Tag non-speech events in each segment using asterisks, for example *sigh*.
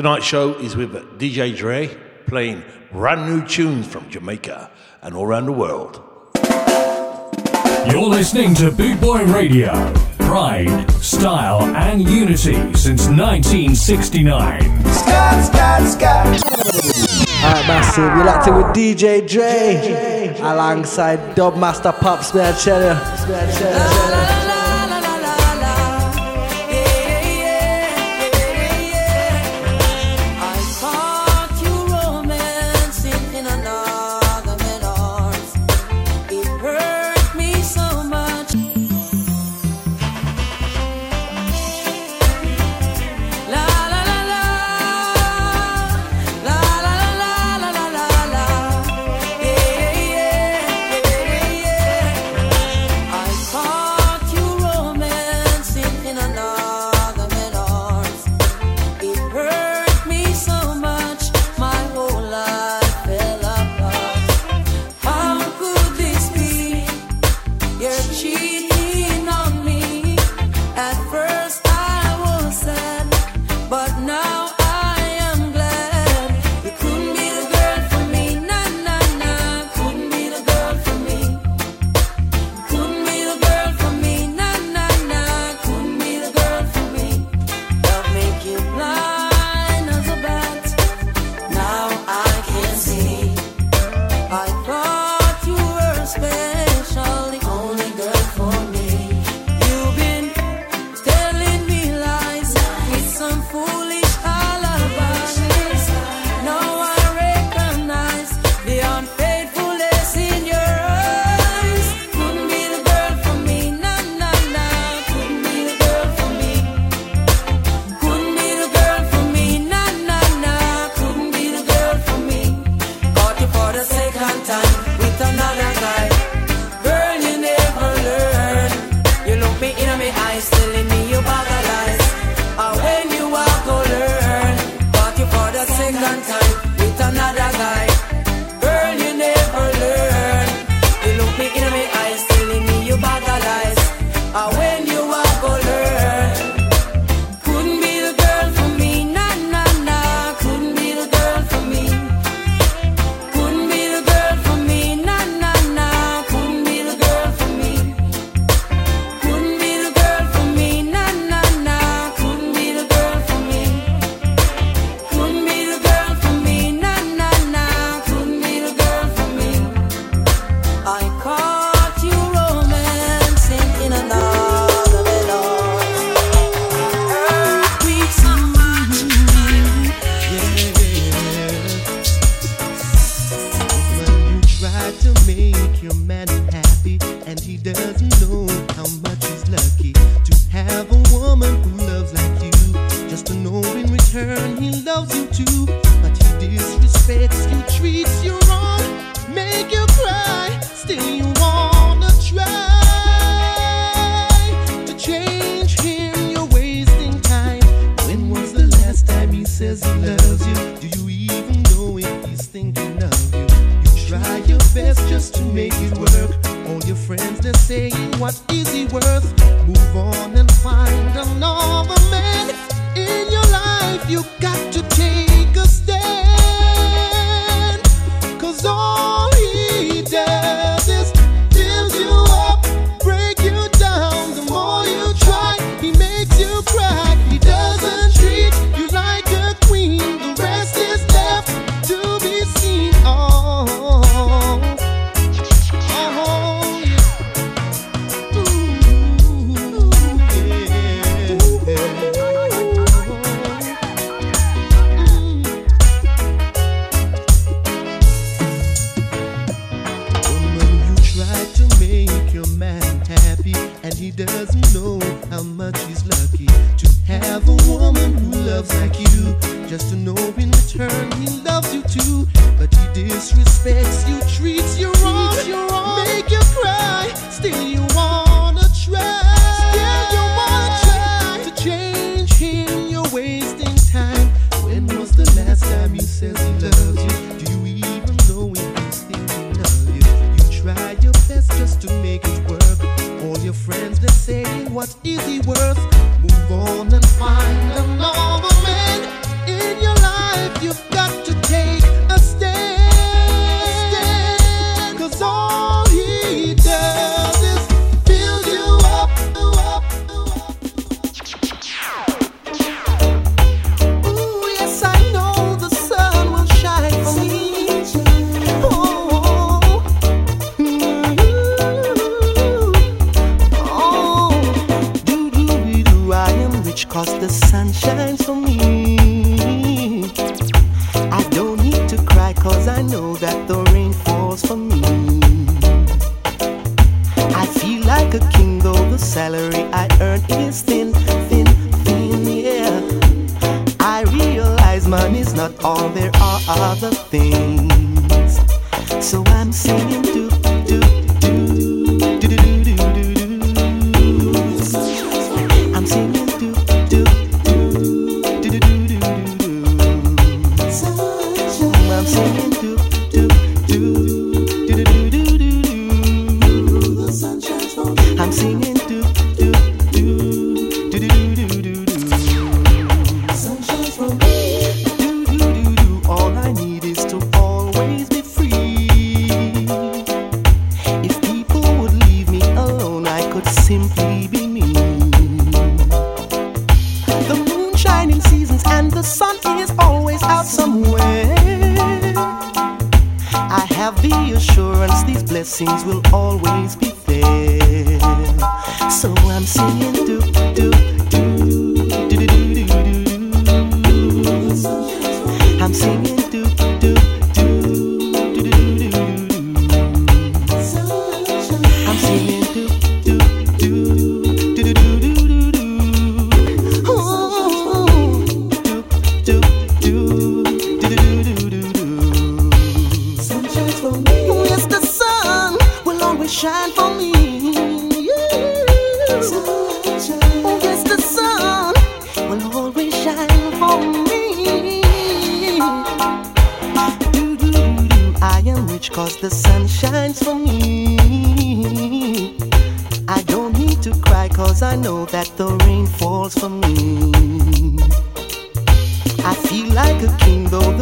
Tonight's show is with DJ Dre playing brand new tunes from Jamaica and all around the world. You're listening to Boot Boy Radio. Pride, style, and unity since 1969. Scott, Scott, Scott. Alright, massive, you locked in with DJ Dre alongside Dubmaster Pops, man. Cheddar. what is he got Move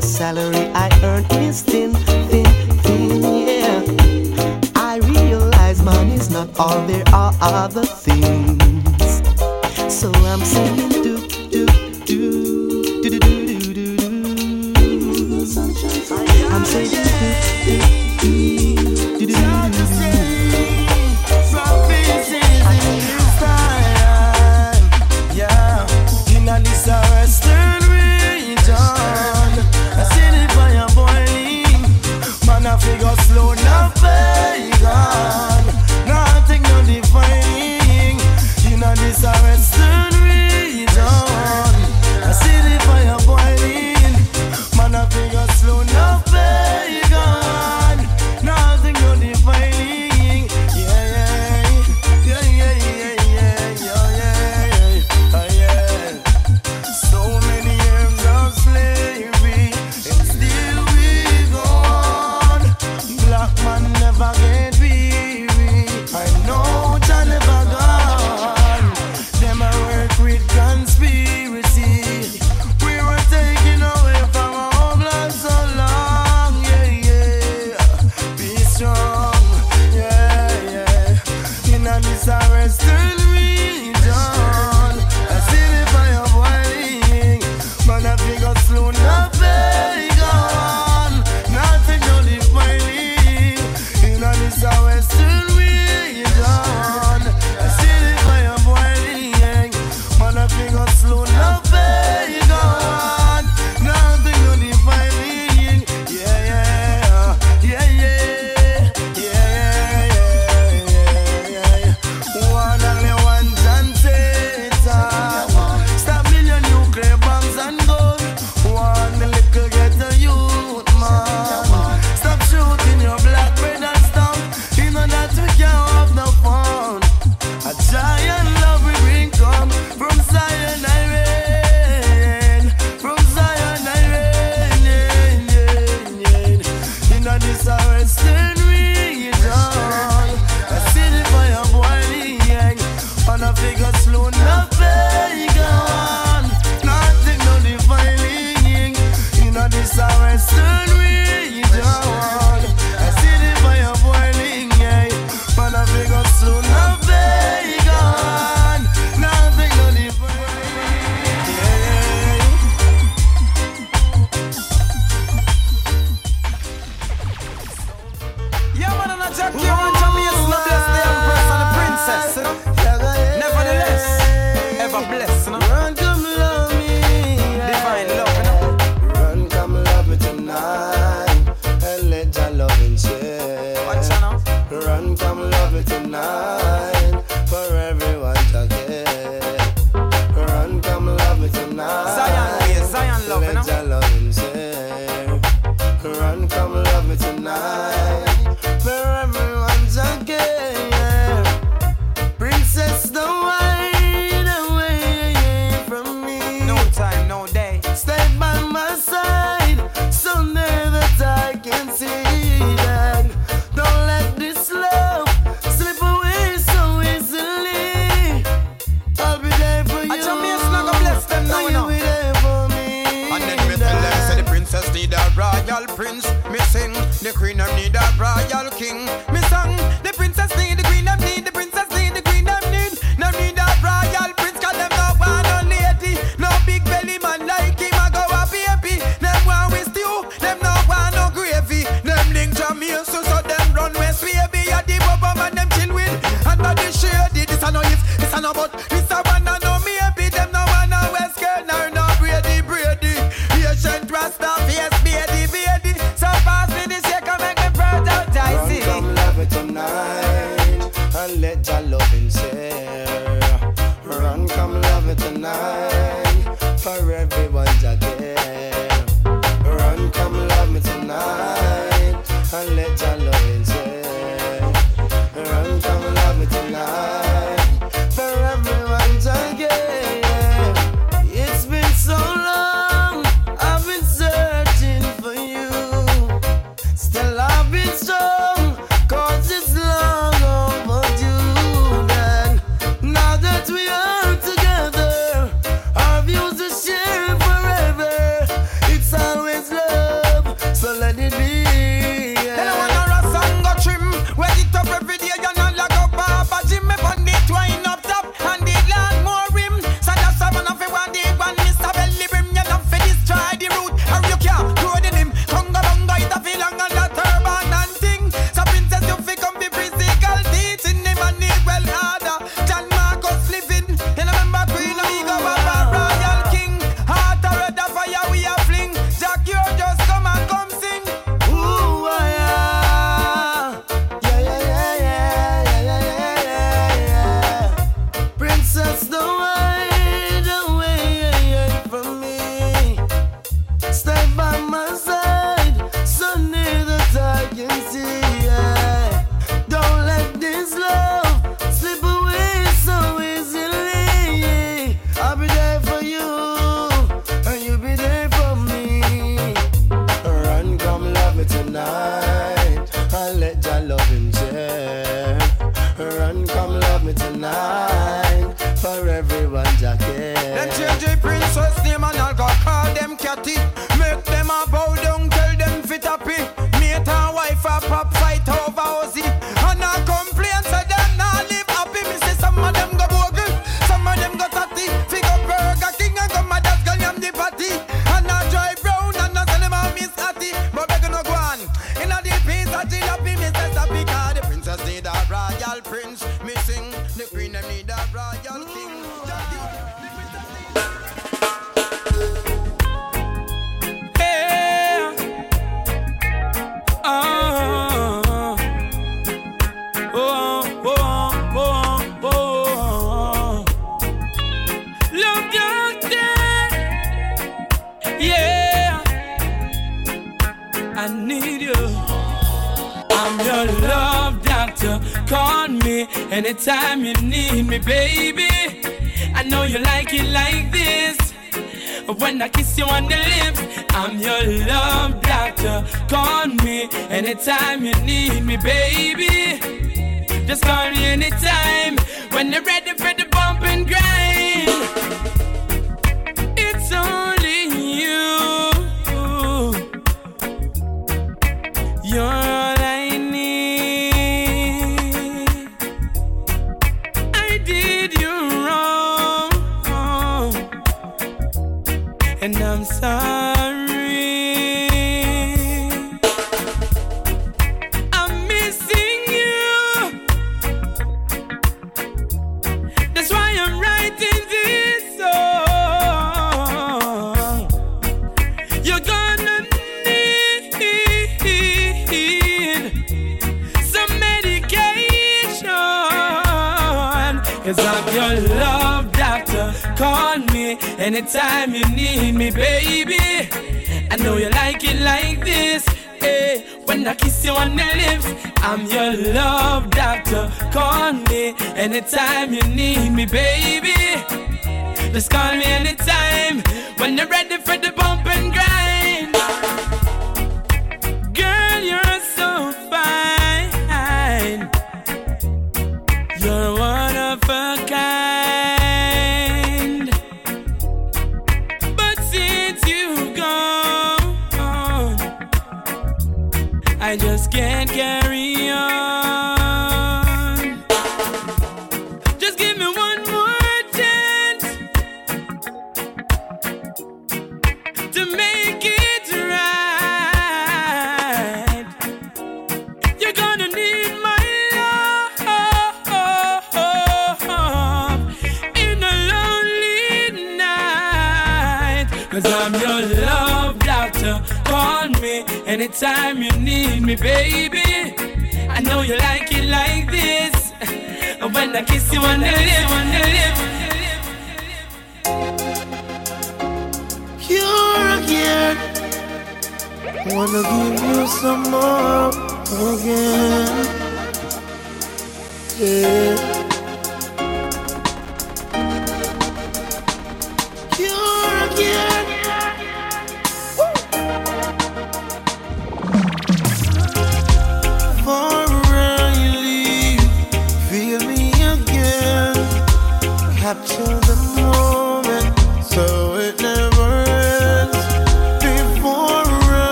the salary I earn is thin, thin, thin, yeah. I realize money's not all, there are other things. So I'm singing do, do, do, do, do, do, do, do. I'm saying do, do, do.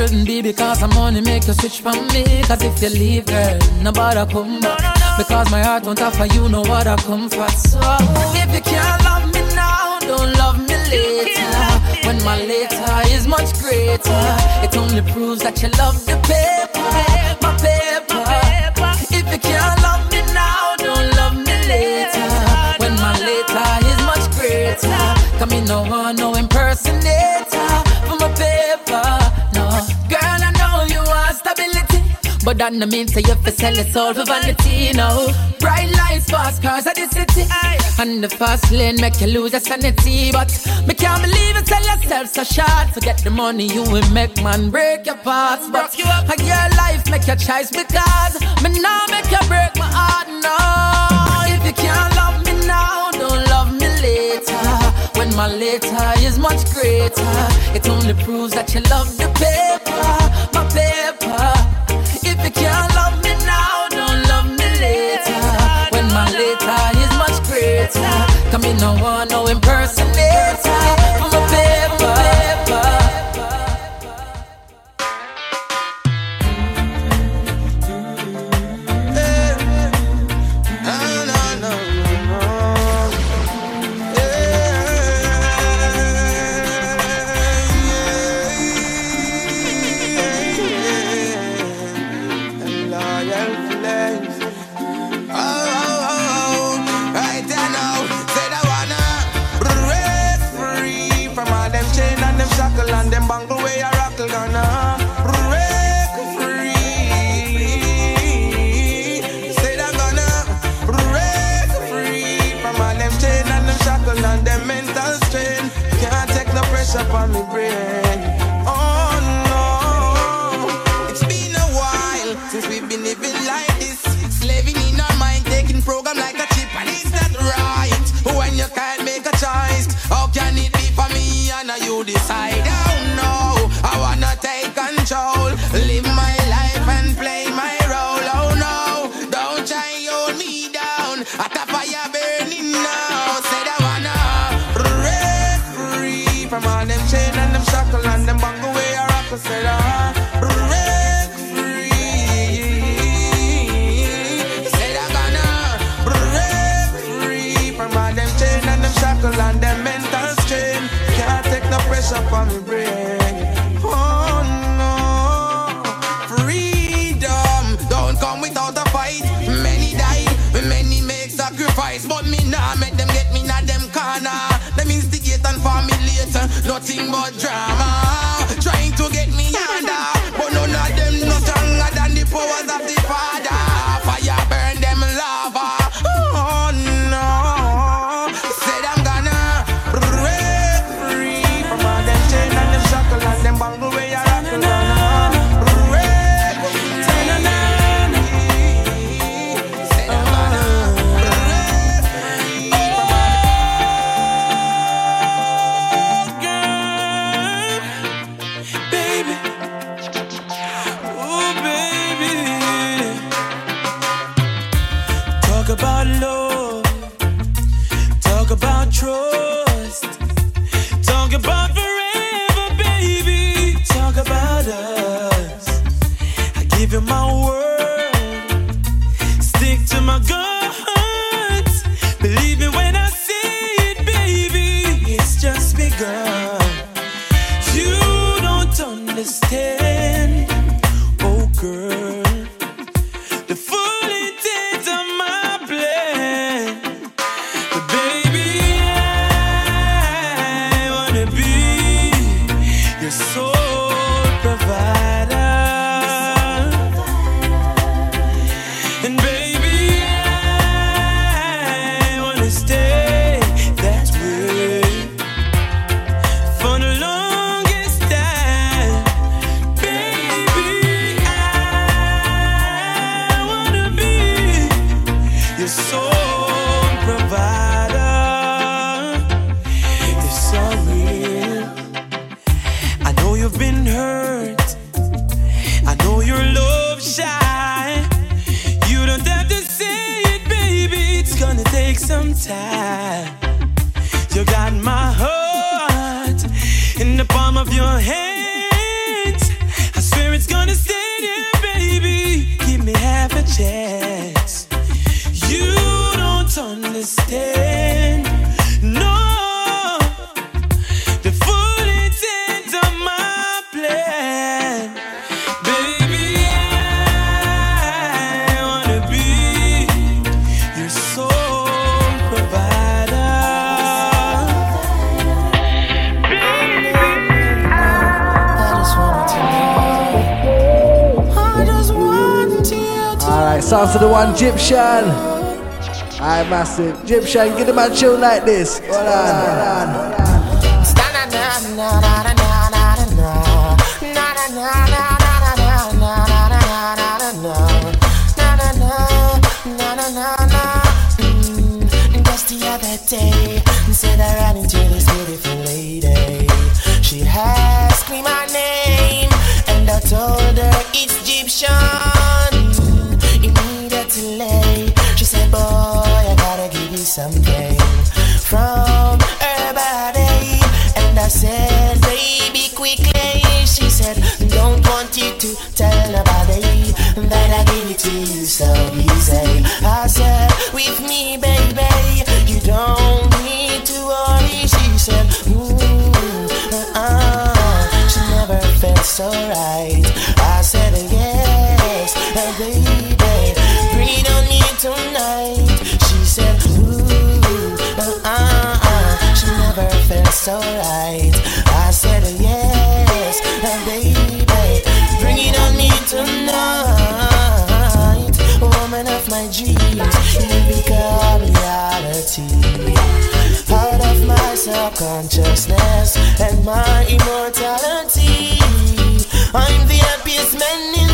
Shouldn't be because I'm money make you switch from me. Cause if you leave, girl, nobody come back. Because my heart won't offer you no other comfort. So if you can't love me now, don't love me later. When my later is much greater, it only proves that you love the paper, my paper. If you can't love me now, don't love me later. When my later is much greater, come in no one, no But that no mean say you fi sell your soul for vanity, no. Bright lights, fast cars at the city And the fast lane make you lose your sanity But me can't believe you sell yourself so short. To get the money you will make man break your parts But a your life make your choice because Me now make you break my heart, no. If you can't love me now, don't love me later. When my later is much greater It only proves that you love the paper, Come in, no one, no impersonator. Pressure from me brain. Oh no, freedom don't come without a fight. Many die, many make sacrifice, but me nah make them get me not them corner. Them instigate and formulate uh, nothing but drama, Shine, get him a tune like this. Hold on. felt so right. I said yes, and baby, bring it on me tonight, woman of my dreams. You become reality, part of my subconsciousness and my immortality. I'm the happiest man in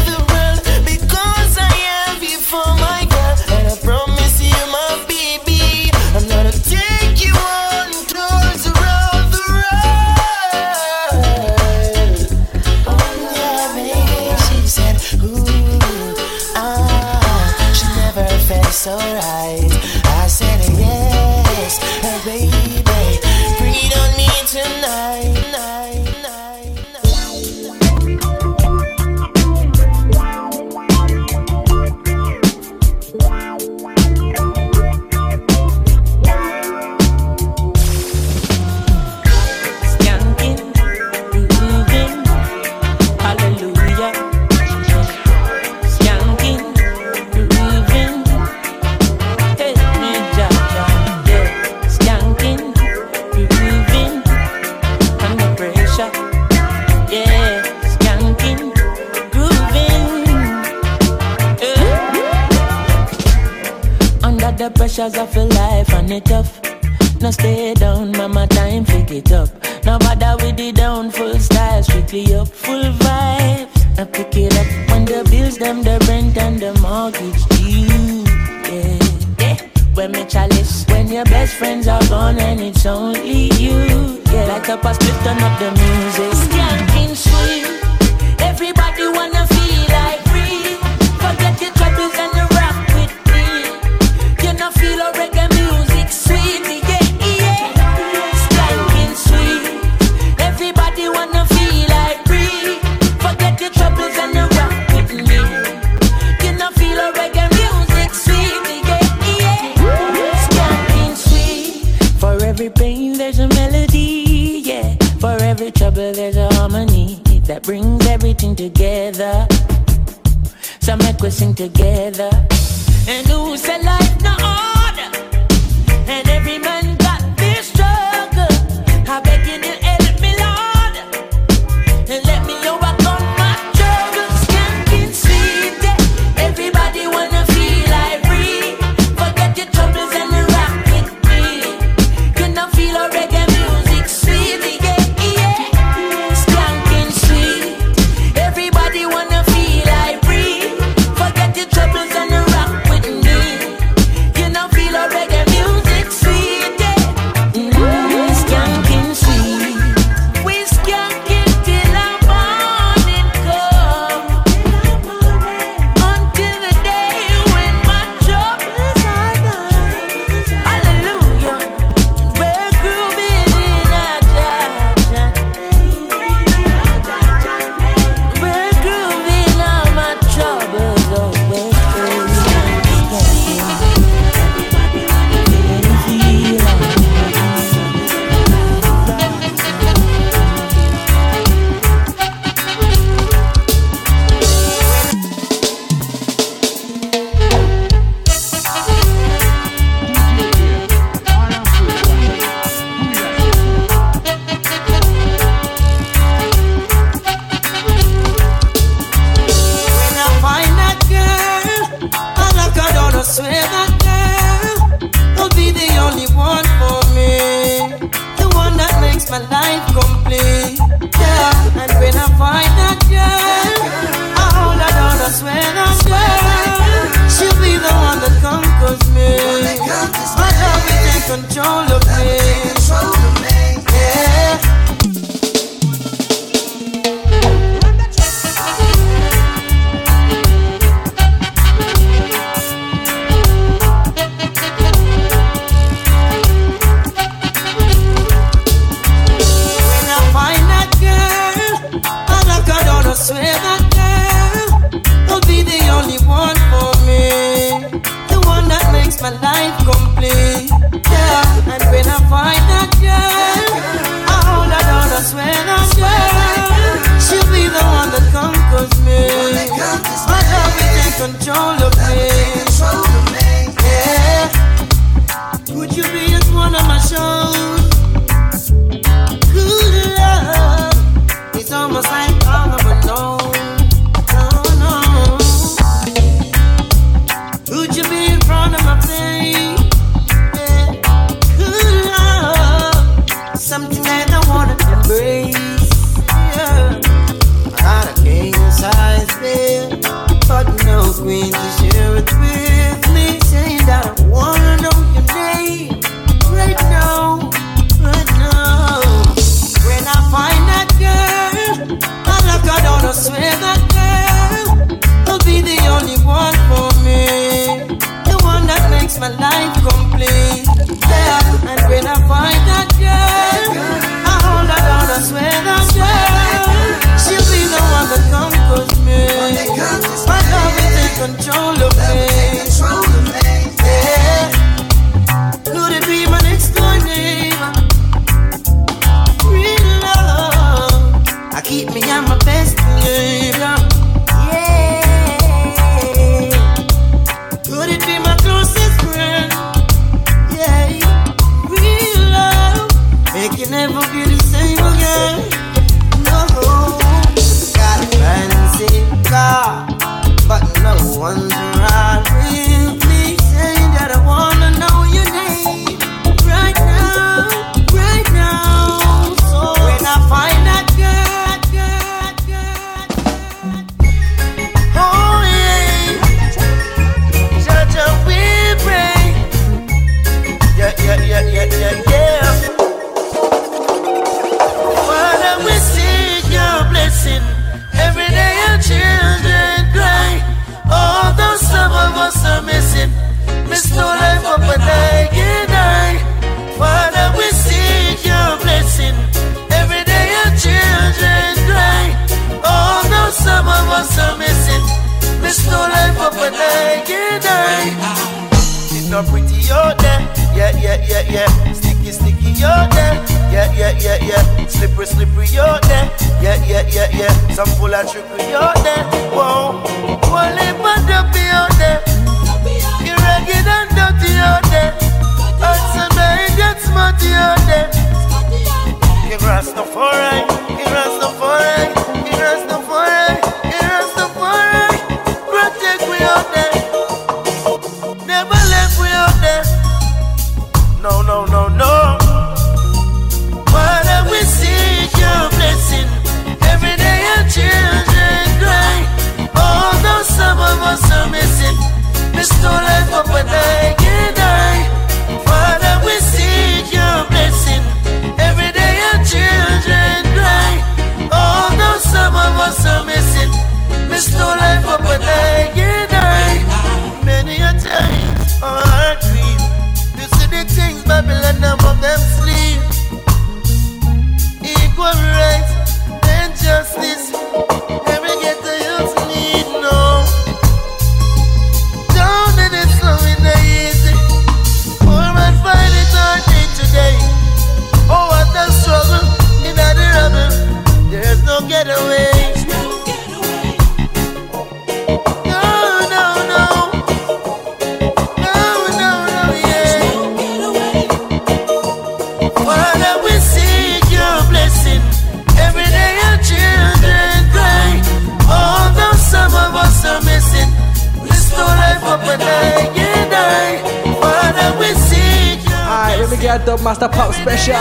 city, you're there. Yeah, yeah, yeah, yeah. Sticky, sticky, you're there. Yeah, yeah, yeah, yeah. Slippery, slippery, you're there. Yeah, yeah, yeah, yeah. Some full of trickery, you there. Whoa. Wally, but don't be out there. You're ragged and dirty, you're there. Hudson, I get smarty, you're there. Give us the foreign, give us the foreign, give us the foreign. Get a Dubmaster Pop special.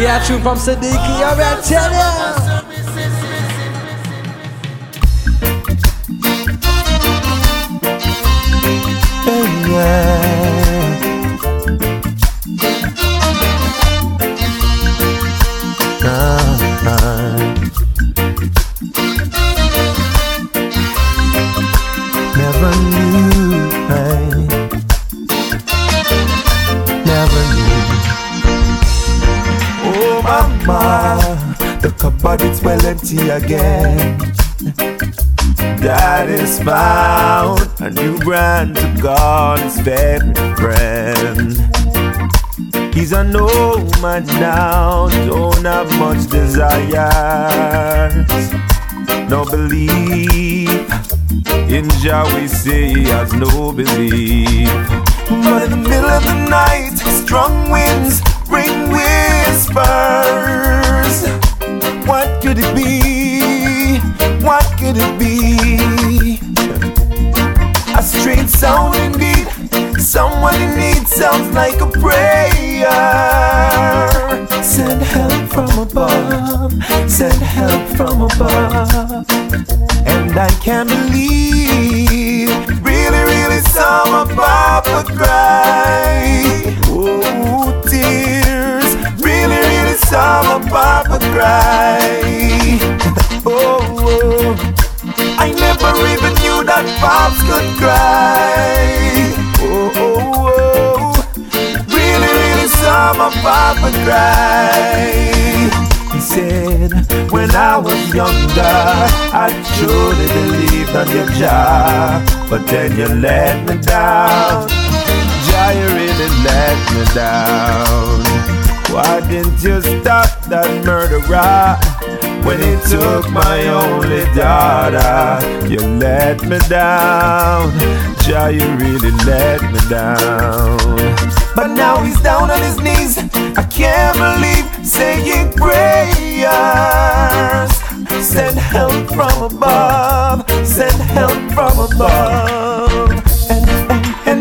Yeah, tune from Siddiqui, I'm gonna tell ya. yeah. Empty again. That is found a new brand to call his favorite friend. He's a no man now, don't have much desires, no belief. In Jah we say has no belief. But in the middle of the night, strong winds bring whispers. What could it be? Could it be? A strange sound indeed. Someone in need sounds like a prayer. Send help from above. Send help from above. And I can't believe, really, really saw my papa cry. Oh, tears, really, really saw my papa cry. Pops could cry. Oh, oh, oh. Really, really saw my papa cry. He said, when I was younger, I truly believed on your job. But then you let me down. Jah, you really let me down. Didn't you stop that murderer? When he took my only daughter, you let me down. Jah, you really let me down. But now he's down on his knees. I can't believe saying prayers. Send help from above. Send help from above.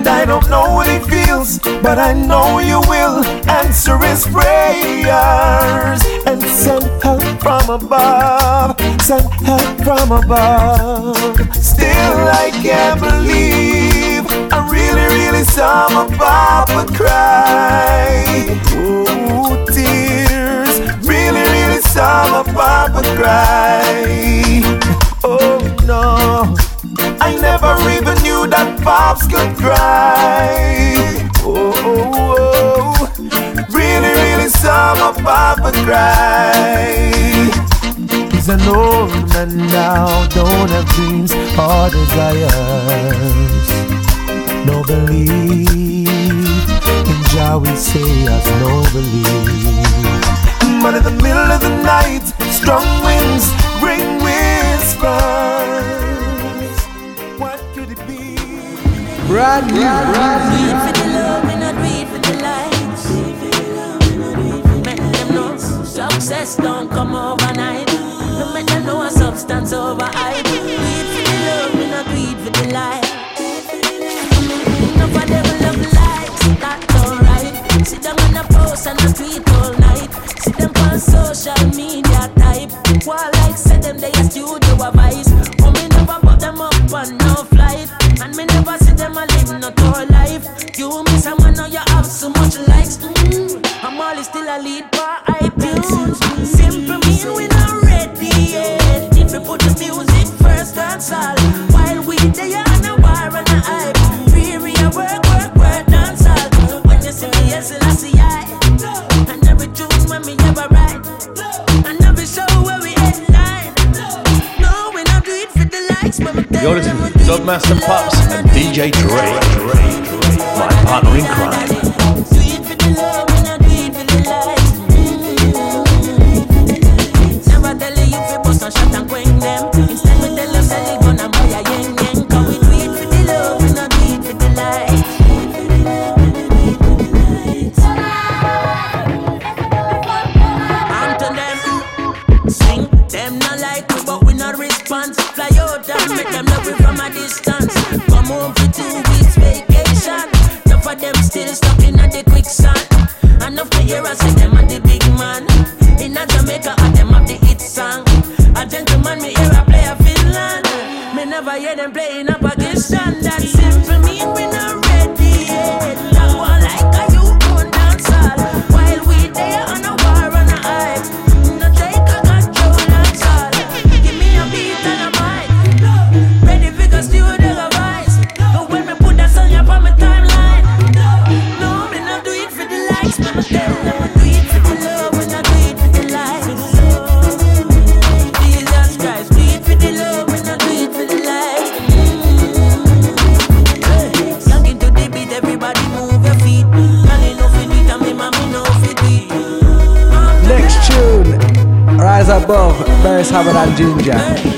And, I don't know what he feels, but I know you will answer his prayers. And send help from above. Send help from above. Still, I can't believe I really, really saw my papa cry. Oh, tears. Really, really saw my papa cry. Oh, no. I never even knew that pops could cry. Oh, oh, oh. Really, really saw my papa cry. He's an old man now, don't have dreams or desires. No belief in Jah, we say has no belief. But in the middle of the night, strong winds bring Brand new, brand Do it for the love, we not do it for the lights. Make them know success don't come overnight. No make them know a substance over hype. Do it for the love, we not do it for the light. Enough of them love likes, that's alright. See them on the post and the tweet all night. See them on social media tour life. You miss someone now you have so much likes. Mm, I'm always still a lead by iTunes. Simple mean we not ready yet. If we put the music first, that's all. While we they on war and hype. Free a work, work, work, dance all. When you see me, yes, I see I. And every tune when me ever write. And every show where we headline. No, we not do it for the likes, but me tell You're listening to Dubmaster Pops and DJ Dre, my partner in crime. Rise above, Bears, Harvard and Ginger.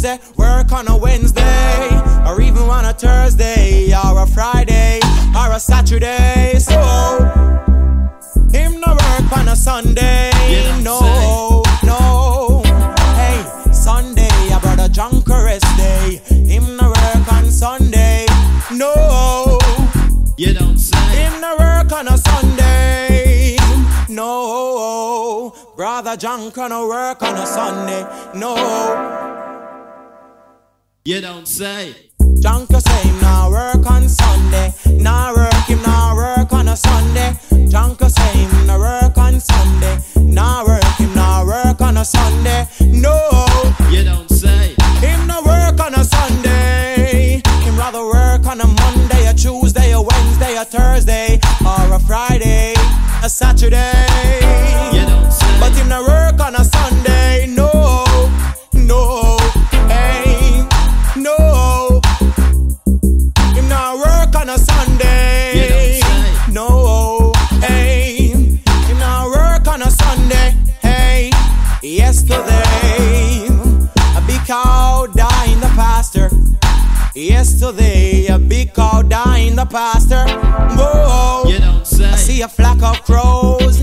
Tuesday, work on a Wednesday, or even on a Thursday, or a Friday, or a Saturday. So. Him no work on a Sunday. no, no. Hey, Sunday, a brother Junker rest day. Him no work on Sunday. No. You don't say. Him no work on a Sunday. No. Brother Junker no work on a Sunday. No. You don't say. Junker say him nah work on Sunday. Nah work, him nah work on a Sunday. Junker say him nah work on Sunday. Nah work, him nah work on a Sunday. No, You don't say. him nah work on a Sunday. Him rather work on a Monday, a Tuesday, a Wednesday, a Thursday, or a Friday, a Saturday. You don't say. But him nah work on a Yesterday a big cow died in the pasture. Whoa, You don't say. I see a flock of crows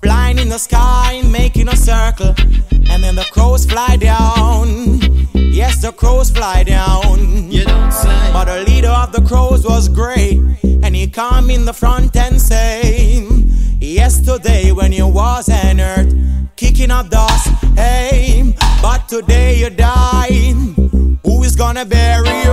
flying in the sky, making a circle, and then the crows fly down. Yes, the crows fly down. You don't say. But the leader of the crows was great, and he come in the front and say, Yesterday when you was on earth, kicking up dust, hey, but today you die. Who is gonna bury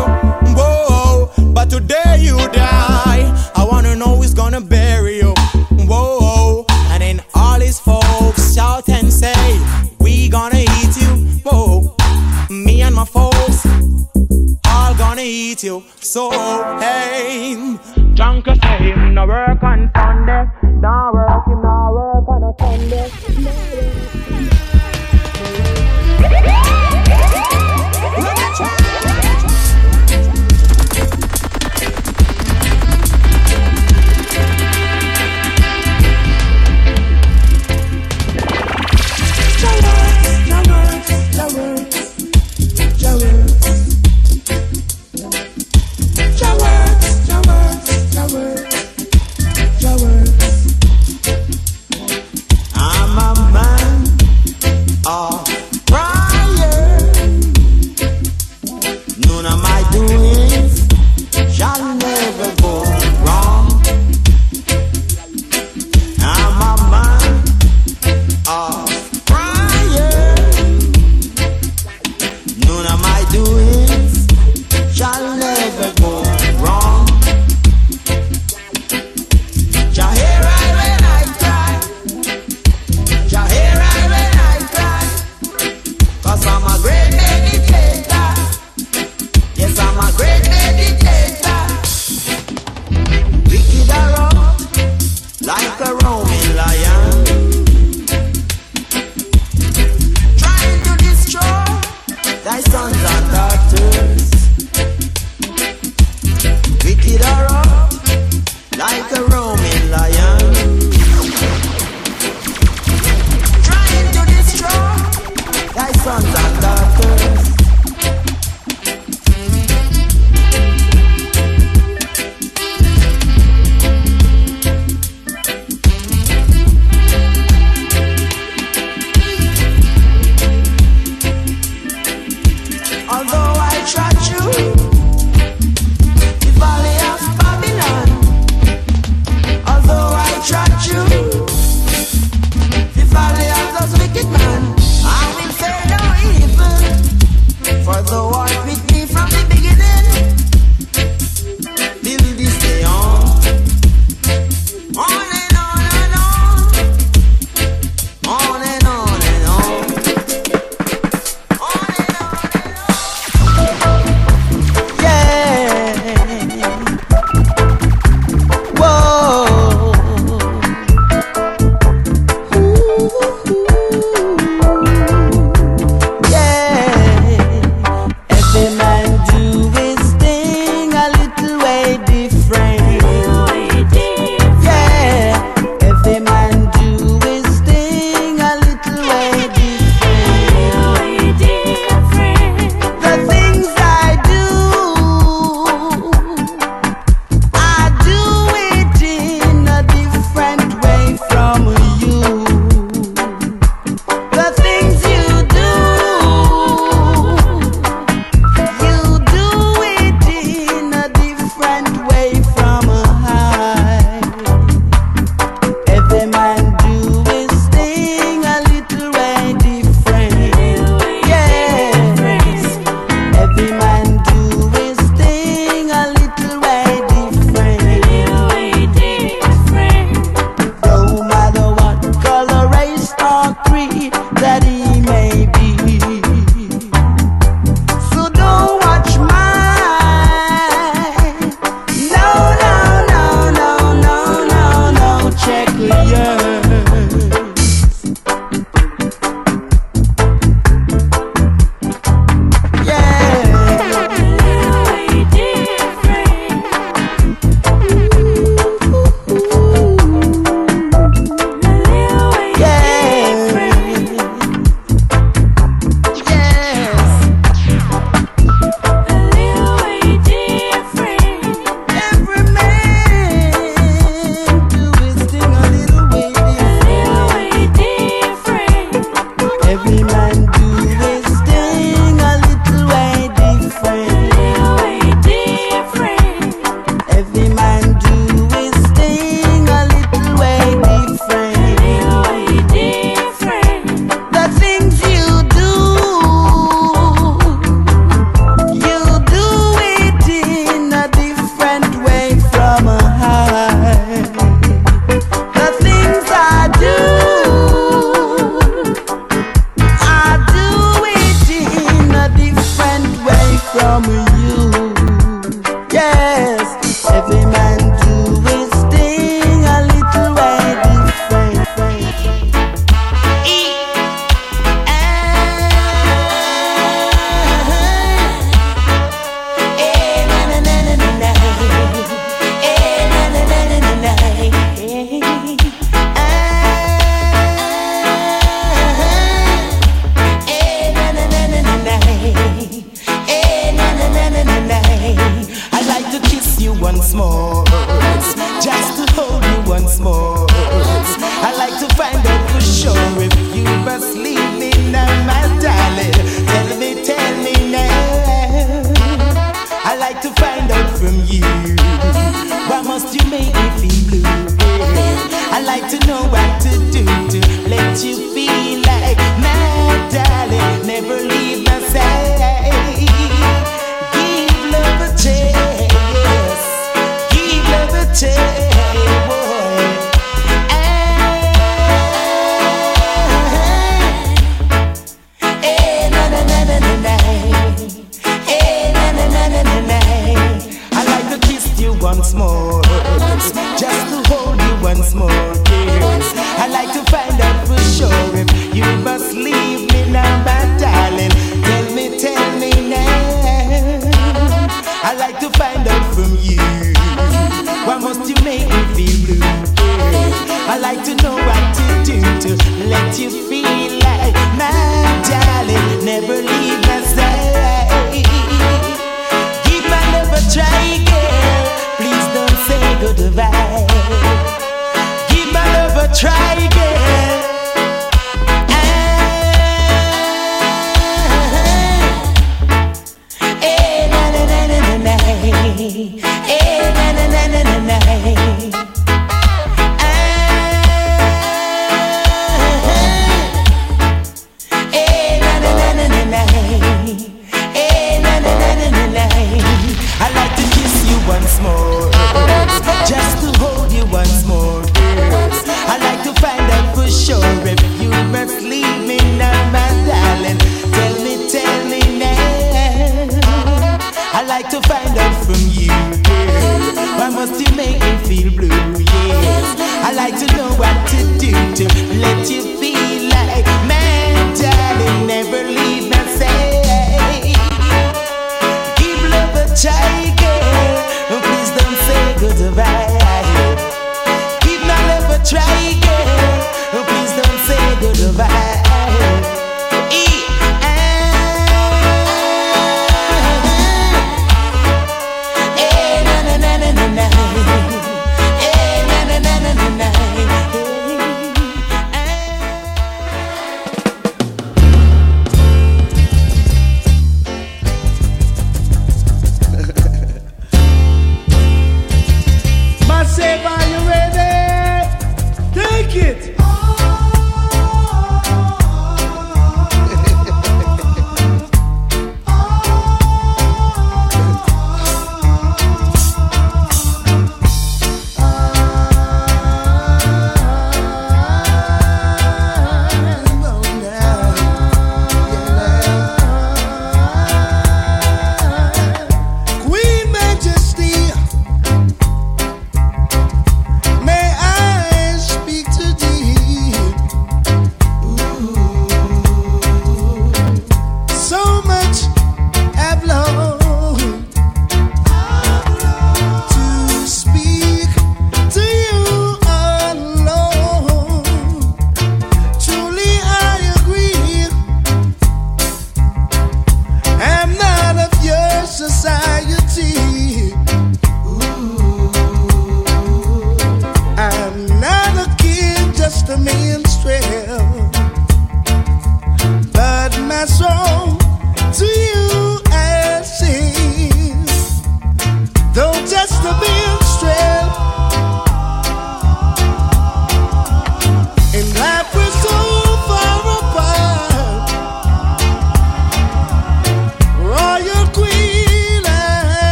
my folks all gonna eat you. So hey, Junker say him no work on Sunday, no work him no work on a Sunday.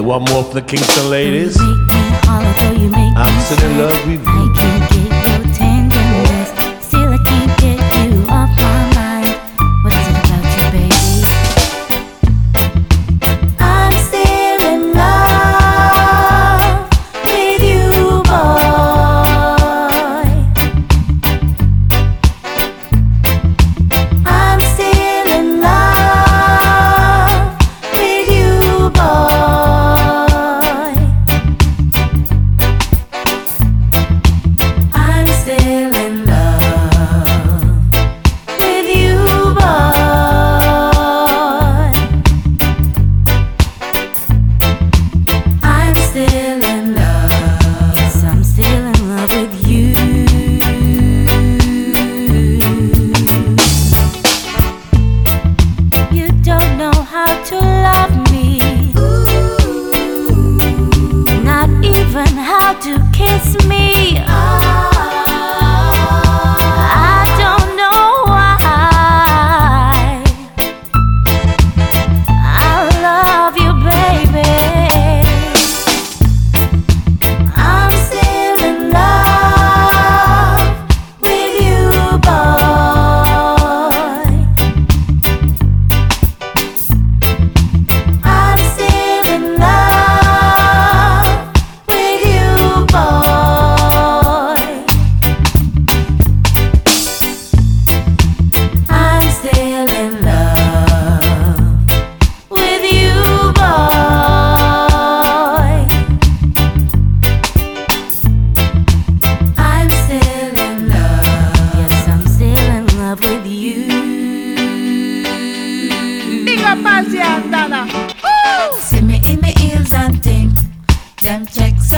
one more for the Kingston ladies. I'm still in love with you.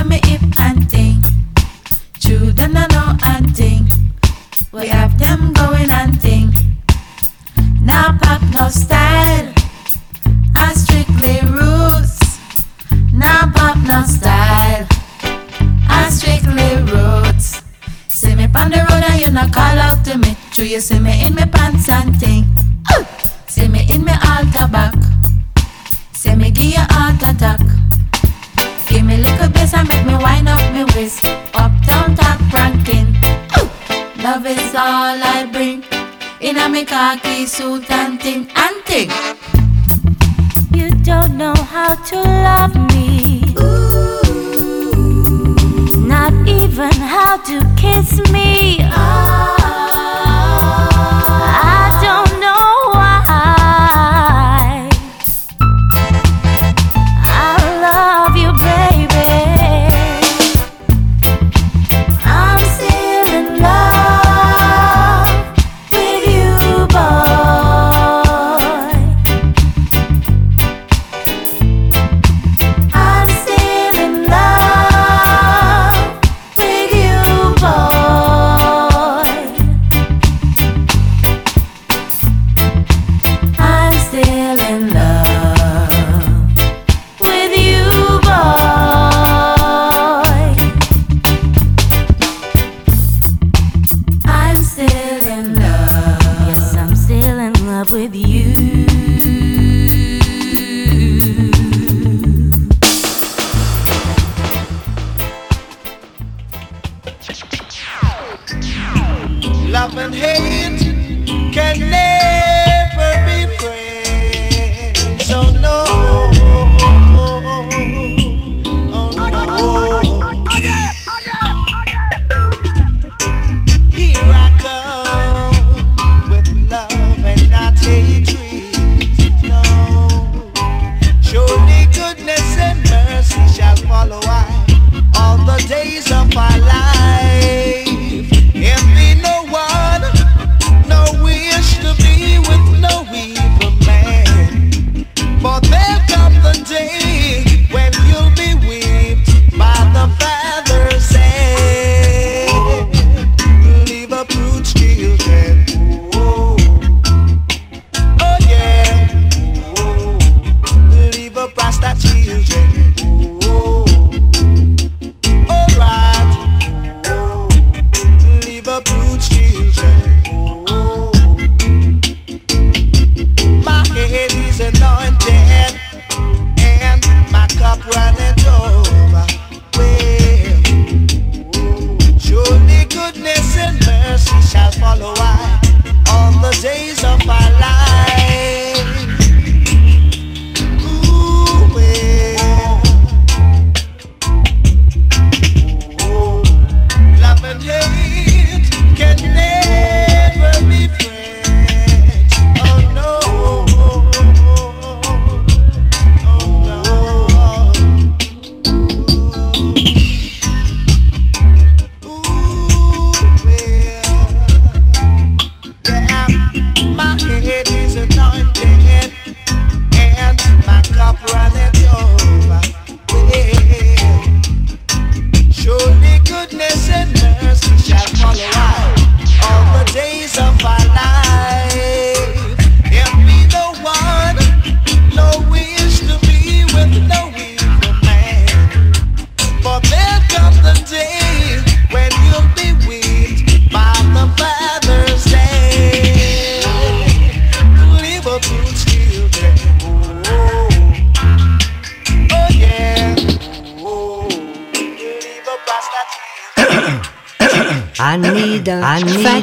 tell me if In a me khaki suit and thing and thing. You don't know how to love me. Not even how to kiss me. I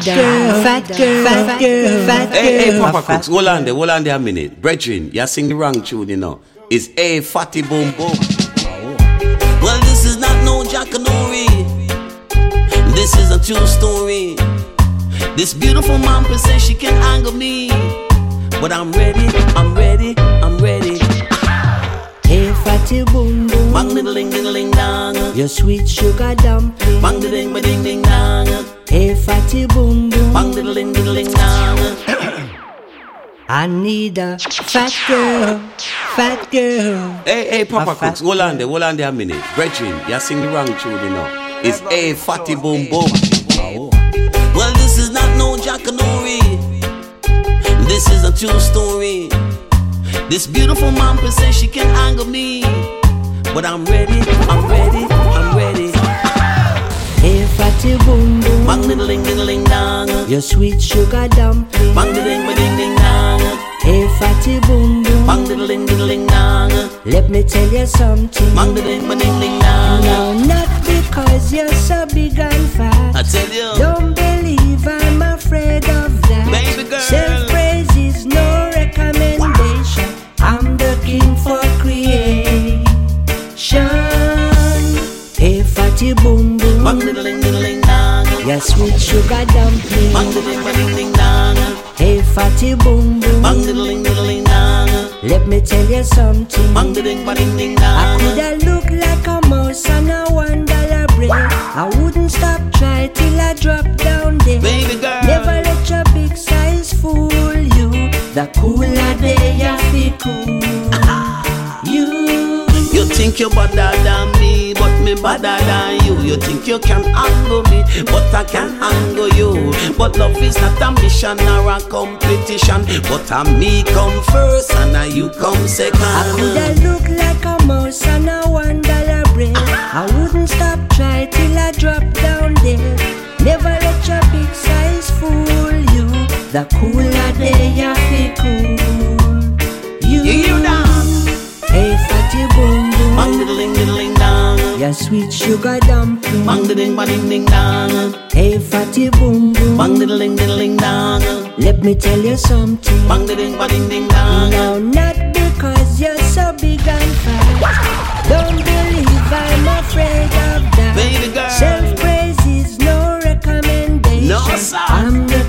fat girl, fat girl, fat girl, fat girl. Hey, hey, Papa Cooks, hold on there, hold on there a minute. Brethren, you sing the wrong tune, you know. It's A Fatty Boom Boom. Well, this is not no Jackanory. This is a true story. This beautiful mom says she can anger me. But I'm ready, I'm ready, I'm ready. Hey, fatty boom boom. Bang diddle ding diddle ding dong. Your sweet sugar dumpling. Bang diddle ding ding ding dong. Hey, fatty boom boom. Bang diddle ding diddle ding dong. *clears throat* I need a fat girl, fat girl. Hey, hey, Papa Cooks, hold on there, hold on there a minute. Brethren, you sing the wrong tune, you know. It's A Fatty Boom Boom. Oh. Well, this is not no Jackanory. This is a true story. This beautiful mom says she can anger me. But I'm ready, I'm ready, I'm ready. Hey, fatty boom boom. Bang the ling ding ling dong. Your sweet sugar dumpling. Bang the ding ding ding dong. Hey fatty boom boom. Bang the ling ding ling dong. Let me tell you something. Bang the ding ding ding dong. No, not because you're so big and fat. I tell you. Don't believe I'm afraid of that. Baby girl. Self Your sweet sugar dumpling. Bang the ding ding ding dong. Hey, fatty boom boom. Bang ling ding dong. Let me tell you something. Bang the ding ding ding I coulda look like a mouse on a one dollar bill. I wouldn't stop try till I drop down there. Baby girl. Never let your big size fool you. The cooler they are be cool. You. You think you're better than me, but me better than you. You think you can handle me, but I can handle you. But love is not a mission or a competition, but I me come first and I you come second. I coulda look like a mouse on a one dollar bill. I wouldn't stop try till I drop down there. Never let your big size fool you. The cooler they are be cool. You. You Your sweet sugar dumpling. Bang the ding ding ding dong. Hey, fatty boom boom. Bang the ling ding ling dong. Let me tell you something. Bang the ding ding ding dong. No, not because you're so big and fat. Don't believe I'm afraid of that. Baby girl. Self praise is no recommendation. No, sir. I'm the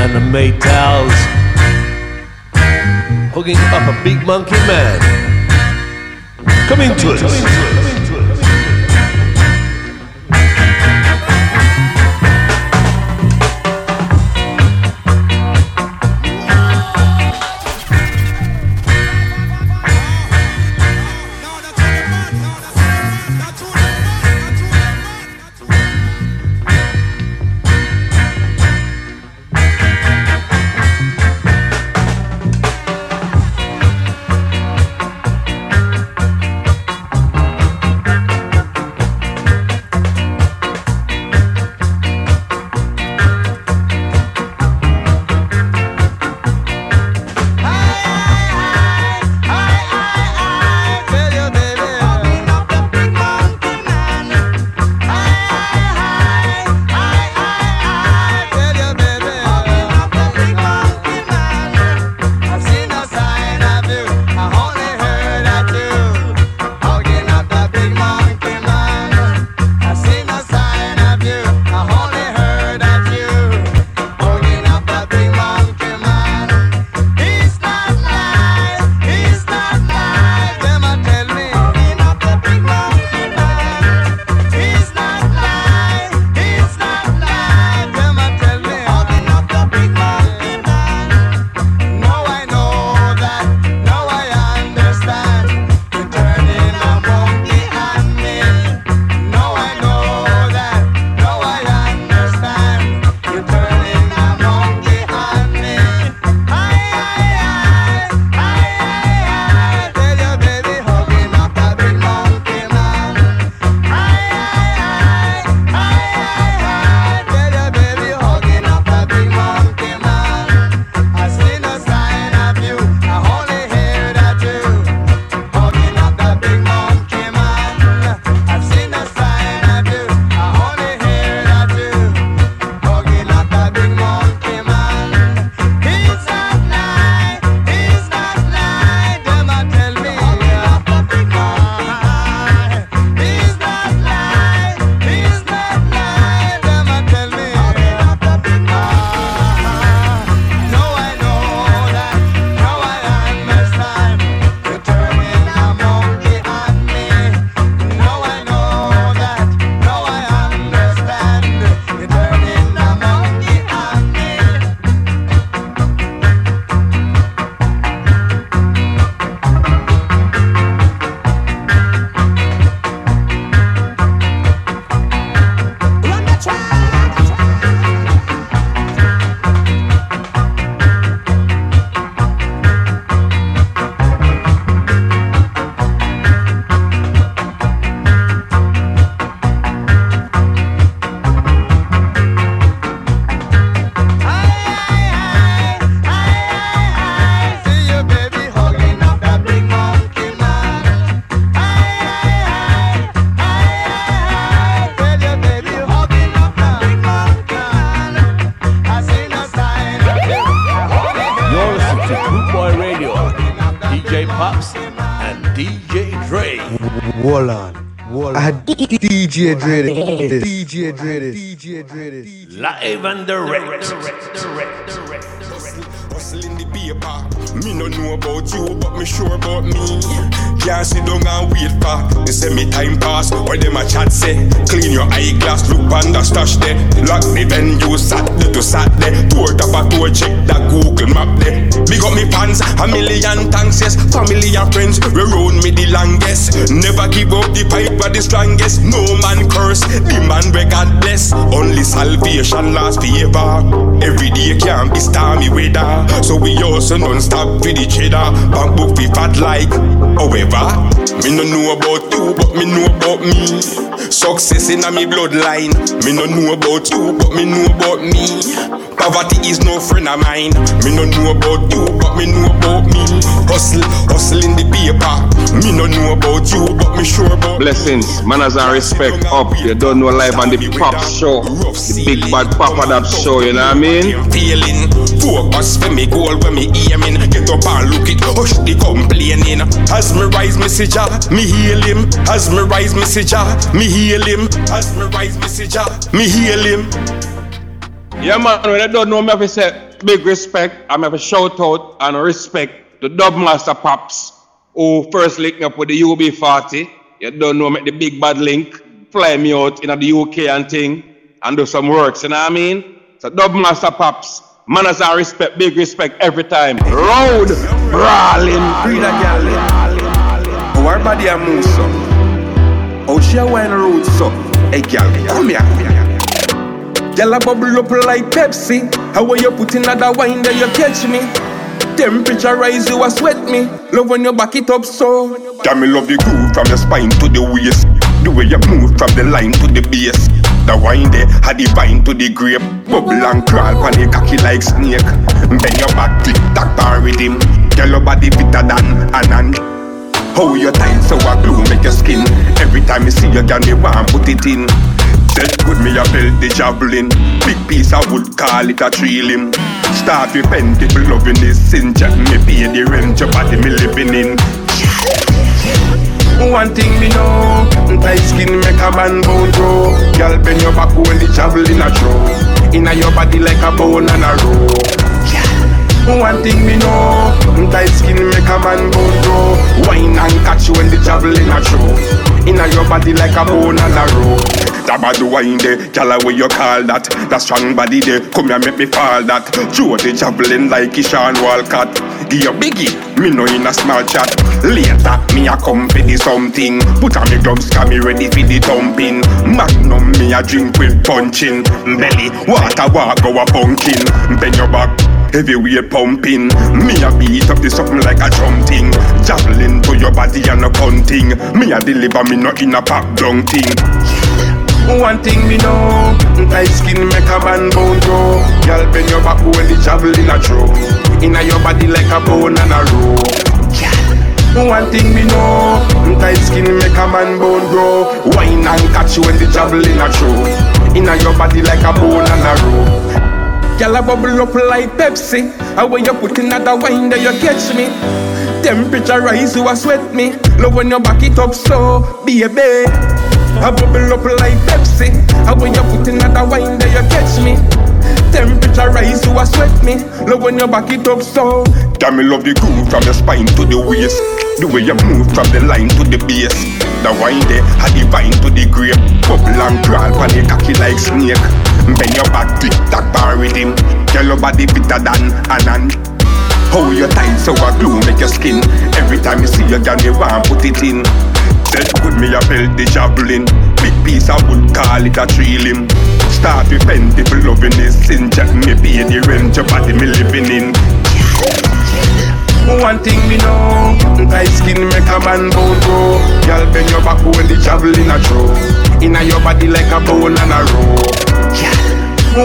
and the Maytals hooking up a big monkey man. Coming to us. DJ Dre. this. DJ Dre. this. DJ Dre. this. Live and direct. Hustling the paper. Me no know about you, but me sure about me. Can't sit down and wait for. They say me time pass, or them a chat say. Clean your eyeglass, look on the stash there. Lock the venue, Saturday to Saturday. Tour top a tour, fans, a million thanks, yes. Family and friends, we round me the longest. Never give up the pipe, but the strongest. No man curse, the man we God bless. Only salvation lasts forever. Every day can be stormy weather. So we also non-stop for the cheddar. Bank book we fat like. However, me no know about you, but me know about me. Success in a me bloodline. Me no know about you, but me know about me. Poverty is no friend of mine. Me no know about you, but me know about me. Hustle, hustle in the paper. Me no know about you, but me sure about Blessings, manners and respect up. You don't know live on the pop show. The big bad papa that show, you know what I mean? feeling. Focus for me goal when me aiming. Get up and look it, hush the complaining. As me rise messenger, me heal him. As me rise messenger, me heal him. As me rise messenger, me heal him. Yeah, man, when I don't know, me have to say big respect. I'm have to shout out and respect the Dubmaster Pops who first linked me up with the UB40. You don't know, make the big bad link, fly me out in the UK and thing, and do some works, you know what I mean? So Dubmaster Pops, manners and respect, big respect every time. Road, brawling. Breed a gal How oh, her body a move so oh, How she a wine road so Hey gal, come here Gal a bubble up like Pepsi. How when you put in other wine then you catch me? Temperature rise, you a sweat me. Love when you back it up so. Damn me love the groove from the spine to the waist? The way you move from the line to the base. The wine there, had the vine to the grape. Bubble and crawl, pan the cocky like snake. Bend your back, tick tack bar rhythm. Girl your body fitter than an ant. How your time so a glue make your skin? Every time you see you girl me want put it in Said good me a build the javelin Big piece of wood call it a tree limb Start repent people loving this sin Check me pay the rent your body me living in one thing me know, tight skin make a man bone grow. Girl bend your back when the javelin a throw. Inna your body like a bone and a row. One thing me know, tight skin make a man bone grow. Wine and catch you when the javelin a throw. Inna your body like a bone and a row. Dabba the wine there, gyal what you call that? That strong body there, come here make me fall that. Throw the javelin like Ishan Walcott. Give you biggie, me know in a small chat. Later, me a come for the something. Put on me gloves, got me ready for the thumping. Magnum me a drink with punching. Belly, water walk go a pumpkin. Bend your back. heavy Heavyweight pumping, me a beat up the something like a drum thing. Javelin to your body and a punting. Me a deliver me not in a pop dung thing. One thing me know, tight skin make a man bone grow. Girl bend your back when the javelin a throw. Inna your body like a bone and a row. One thing me know, tight skin make a man bone grow. Wine and catch you when the javelin a throw. Inna your body like a bone and a row. Gyal a bubble up like Pepsi. And when you put in other wine, then you catch me. Temperature rise, you a sweat me. Love when you back it up so, baby. I bubble up like Pepsi. And when you put in other wine, there, you catch me. Temperature rise, you a sweat me. Love when you back it up so. Damn me love the groove from the spine to the waist. The way you move from the line to the base. The wine there, had the vine to the grape. Bubble and crawl, pan the cocky like snake. Bend your back, tick tack bar rhythm. Girl your body fitter than an ant. How your tight so I glue make your skin. Every time you see your girl, you want put it in. Said good me a build the javelin. Big piece of wood, call it a tree limb. Start repent people loving this sin. Check me pay the rent, your body me living in. One thing me know, tight skin make a man bone grow. Girl bend your back when the javelin a throw. Inna your body like a bone and a row.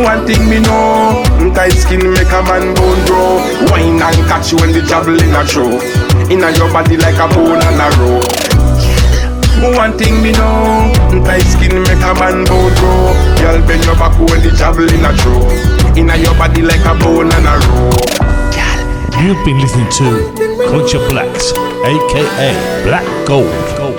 One thing me know, tight skin make a man bone grow. Wine and catch you when the javelin a throw. Inna your body like a bone and a row. One thing me know, tight skin make a man bend your back when the a your body like a bone and a row. You've been listening to Culture Blacks, aka Black. Gold, gold,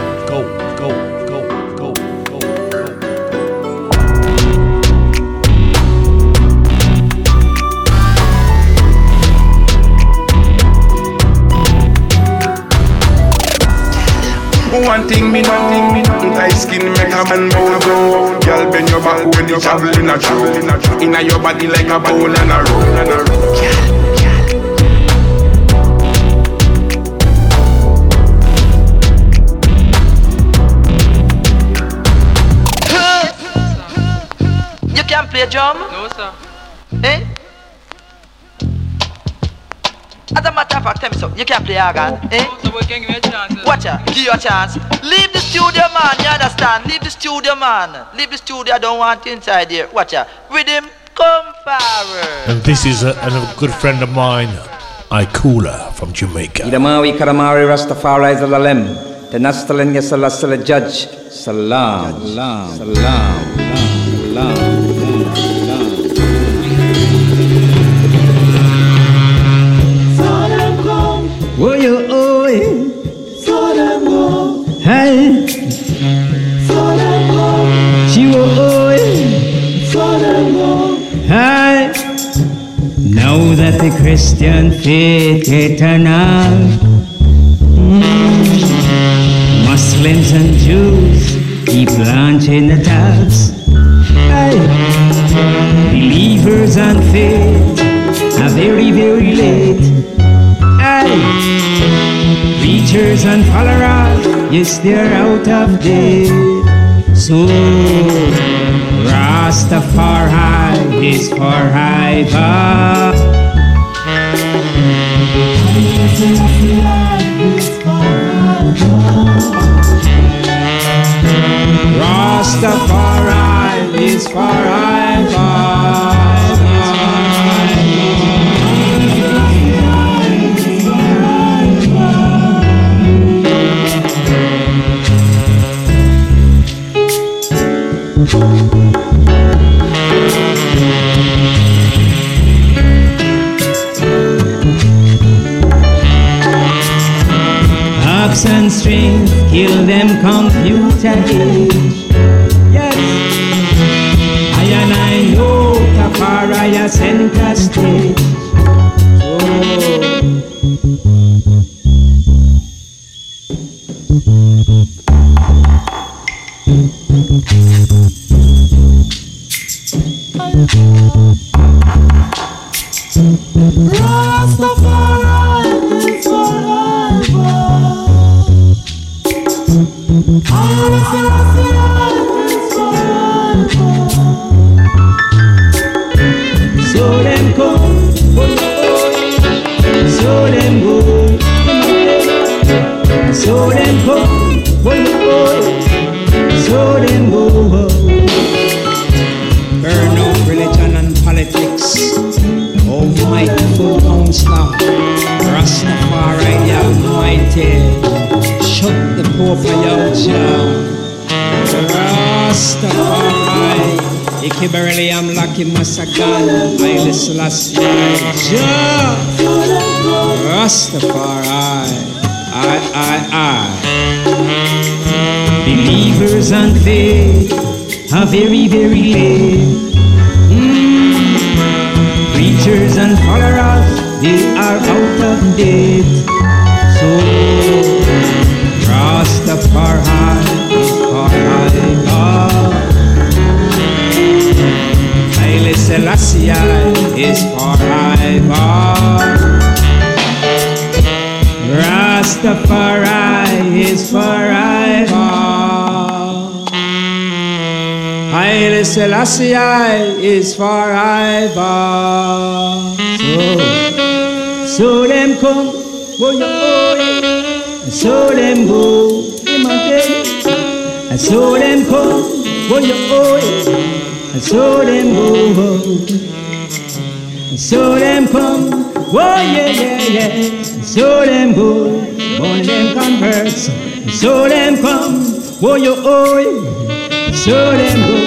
One thing me know, tight skin make a man bold grow. Girl bend your back when you travel in a show. Inna your body like a bone and a roll can play drum? As a matter of fact, tell me so. You can't play organ, eh? No, sir, but can give me a chance. Watch ya, give you a chance. Leave the studio, man. You understand? Leave the studio, man. Leave the studio. I don't want you inside here. Watch ya. With him, come forward. And this is a, a good friend of mine, Ikula from Jamaica. Idamawi Karamari Rastafari Zalalem. Tenastalin Yasalasala Judge. Salam. Salam. Salam. Salam. Hey. She will eh. Hey. Know that the Christian faith eternal, Muslims and Jews keep launching attacks. Hey. Believers and faith are very, very late. Hey. Preachers and followers, yes, they're out of date. So, Rastafari is forever. Rastafari is Ox and strings kill them computer age. Yes, I and I know Tafaraya center Rastafari forever. Out, Jah. Rastafari. Am lucky masakan. I listen last Jah. Rastafari. I, I, I. Believers and faith are very, very late. Mm. Preachers and followers, they are out of date. So, Selassie is forever. So, so them come, so them go, so them come, boy, boy, and so them go. And so them come, oh yeah, yeah, yeah. And so them go, of them converts. And so them come, oh yo, oh yeah. So them go.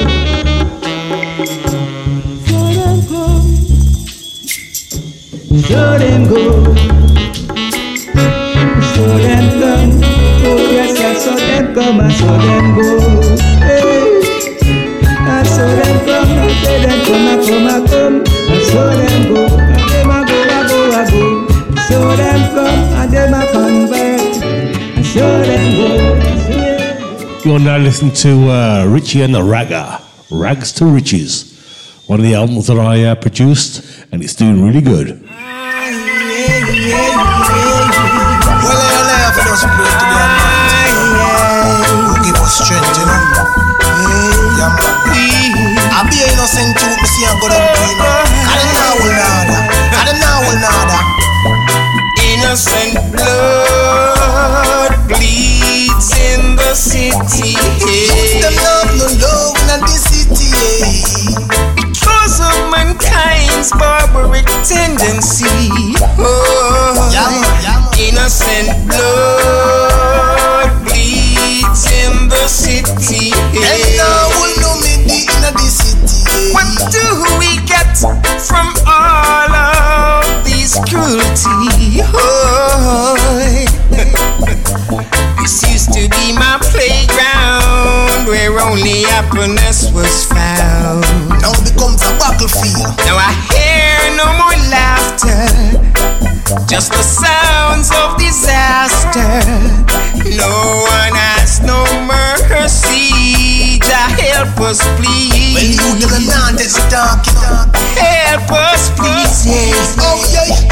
So them come. So them go. Come, I saw them go. Hey. I saw them come, I saw them come, I come, I come. I saw them go, and them a go, I go, I go. I saw them come, and them a convert. I saw them go. You're now listening to uh, Richie and the Ragga, Rags to Riches, one of the albums that I uh, produced, and it's doing really good. Me see I go down to you know. I don't know will nada. I don't know nada. Innocent blood bleeds in the city. Them love no love in the city. Because of mankind's barbaric tendency. Oh, innocent blood bleeds in the city. Now What do we get from all of these cruelty? Oh, this used to be my playground where only happiness was found. Now it becomes a battlefield. Now I hear no more laughter, just the sounds of disaster. No one has no mercy. Jah help us, please. When you to the Nantes talking, help us, please. Oh yeah,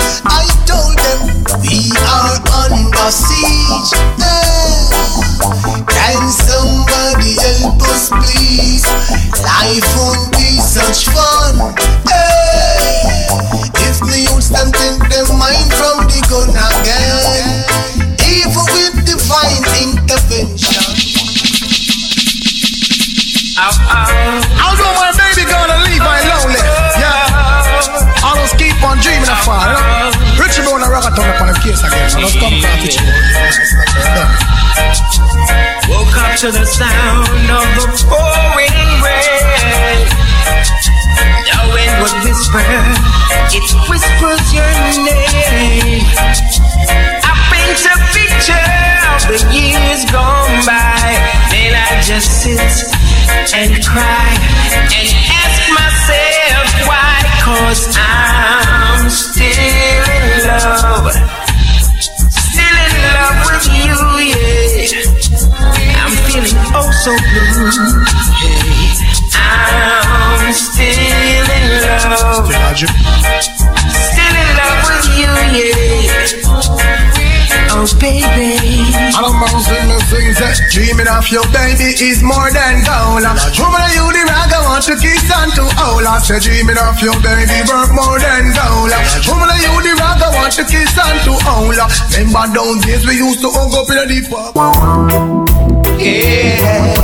to the sound of the pouring rain. The wind would whisper, it whispers your name. I paint a picture of the years gone by. Then I just sit and cry so blue. Hey, I'm still in love. Still in love with you, yeah. Oh, baby. I don't mind singing things that dreaming of your baby is more than gold. Woman, you the rag, I want to kiss and to hold. I said dreaming of your baby worth more than gold. Woman, you the rag, I want to kiss and to hold. Remember those days we used to hug up in the deep park. Yeah,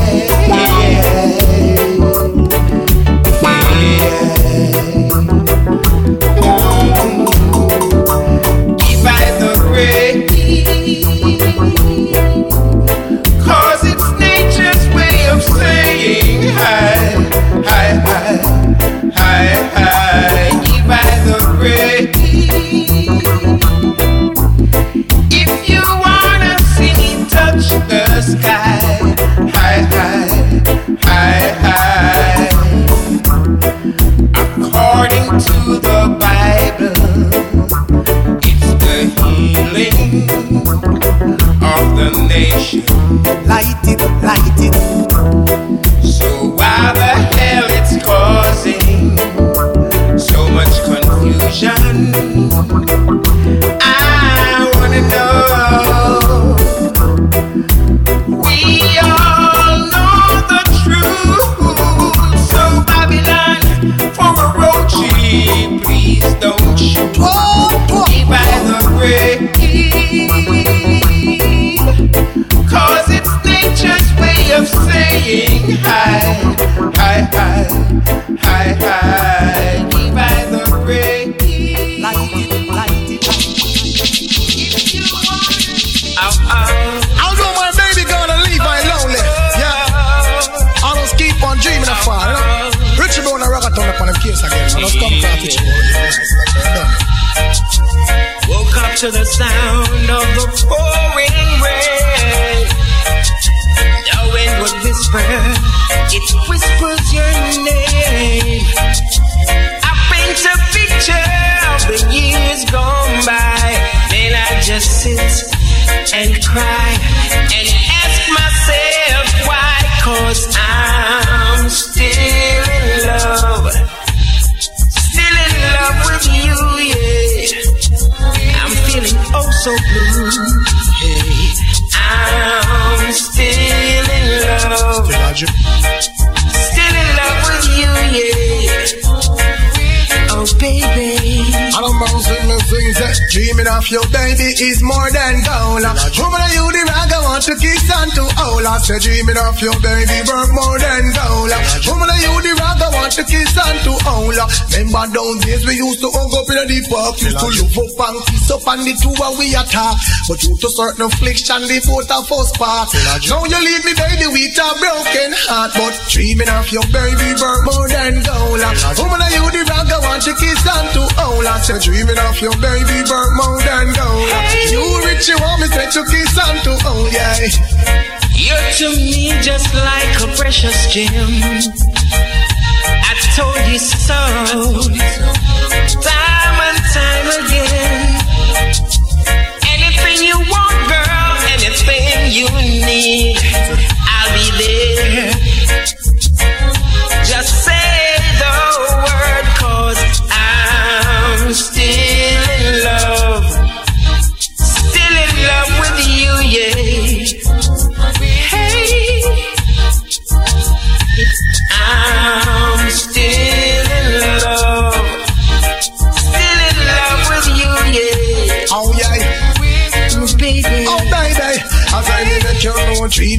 If so blue. Dreaming of your baby is more than gold. Woman, are you the rag I want to kiss and to I say dreaming of your baby worth more than gold. Woman, are you the rag I want to kiss and to hold. Remember down days we used to hug up in the park Used to love up and kiss up and the two and we attack. But due to certain affliction the both of us part. Now you leave me baby with a broken heart. But dreaming of your baby worth more than gold. Woman, are you the rag I want to kiss and to I say dreaming of your baby worth more than gold You rich you want me say to kiss and to hold yeah You're to me just like a precious gem. I told you so, time and time again. Anything you want, girl, anything you need,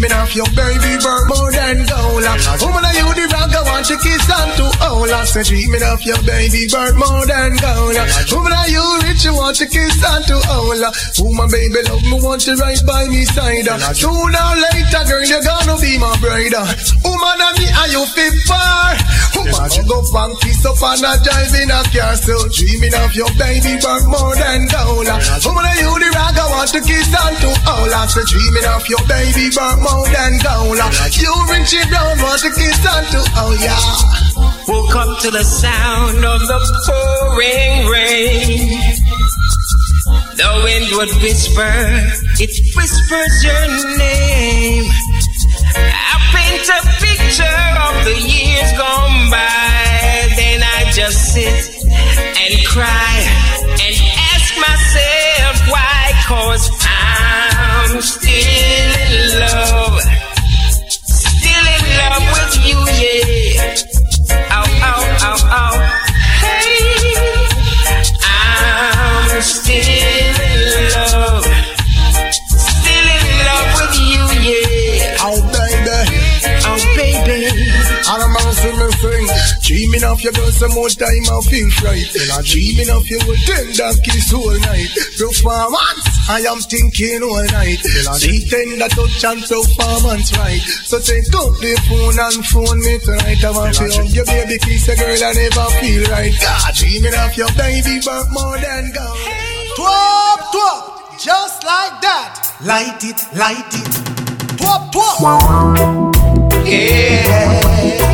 know Dreaming of your baby worth more than gold Woman are you the I want to kiss and to hold I say dreaming of your baby worth more than gold. Woman are you rich? You want to kiss and to hold Woman baby love me want to right by me side. Sooner or later girl you gonna be my bride. Woman and me are you fit far Woman you go and kiss up and a drive in a car Still dreaming of your baby worth more than gold. Woman are you the rag I want to kiss and to hold I say dreaming of your baby worth more than gold. You rich and brown want to kiss and to hold yeah Woke up to the sound of the pouring rain. The wind would whisper, it whispers your name. I paint a picture of the years gone by. Then I just sit and cry and ask myself why. Cause I'm still in love. Dreaming of your girl some more time I feel right Then I'm dreaming of you with tender kiss all night. Performance I am thinking all night. See tender touch and performance right. So take up the phone and phone me tonight. I want to hug your baby kiss a girl I never feel right. God dreaming of your baby but more than gold Twop twop Just like that. Light it light it. Twop twop. Give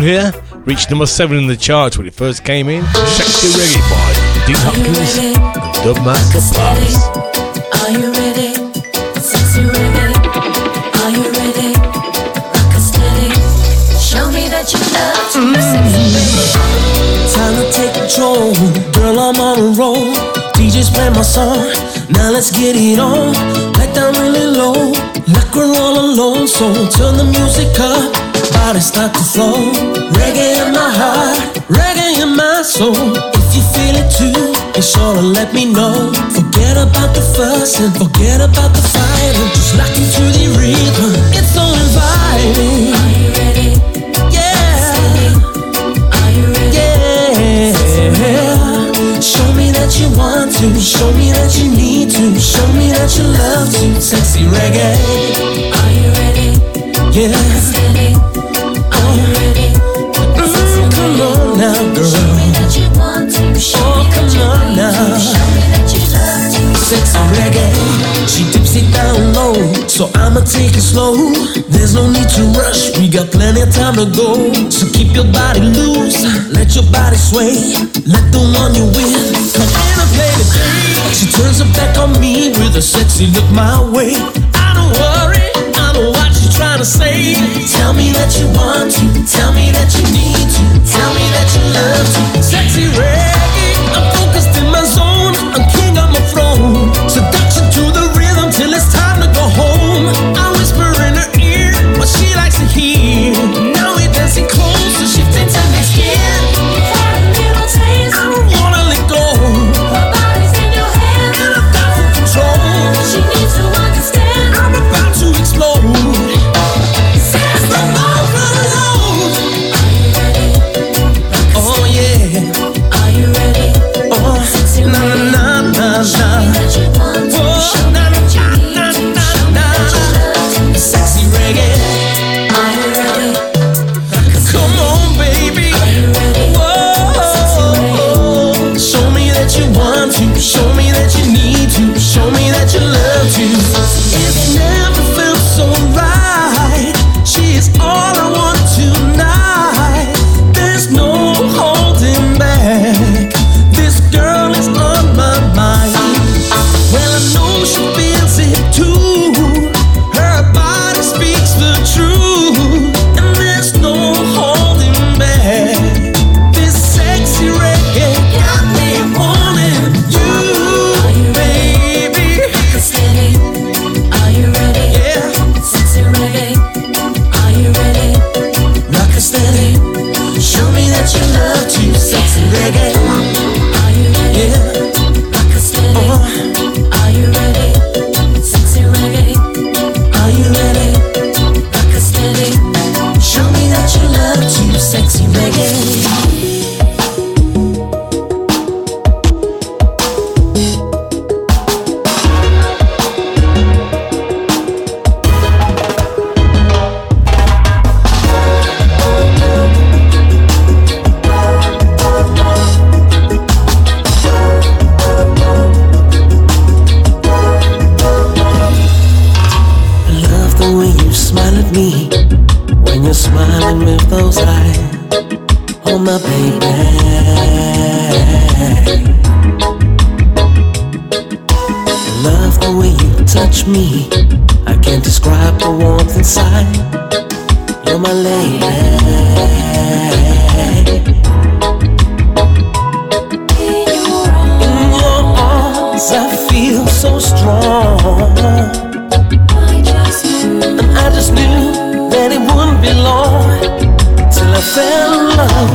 tune here reached number seven in the charts when it first came in. Sexy Reggae by Dean Hopkins and Dubmaster. Are you ready? Sexy ready? Are you ready? Rock steady. Show me that you love to be sexy ready. Time to take control, girl. I'm on a roll. DJ's play my song. Now let's get it on. Let down really low, like we're all alone. So turn the music up, body start to flow. Reggae in my heart, reggae in my soul. If you feel it too, be sure to let me know. Forget about the fuss and forget about the fight, and just lock into the rhythm. It's so inviting. Are you ready? Yeah. Are you ready? Yeah. Show me that you want to. Show me that you need to. Show me that you love to. Sexy reggae. Are you ready? Yeah. To. Sexy reggae. She dips it down low. So I'ma take it slow. There's no need to rush. We got plenty of time to go. So keep your body loose. Let your body sway. Let the one you with come in and play the game. She turns her back on me with a sexy look my way. I don't worry. I know what she's trying to say. Tell me that you want to. Tell me that you need to. Tell me that you love to. Sexy reggae. On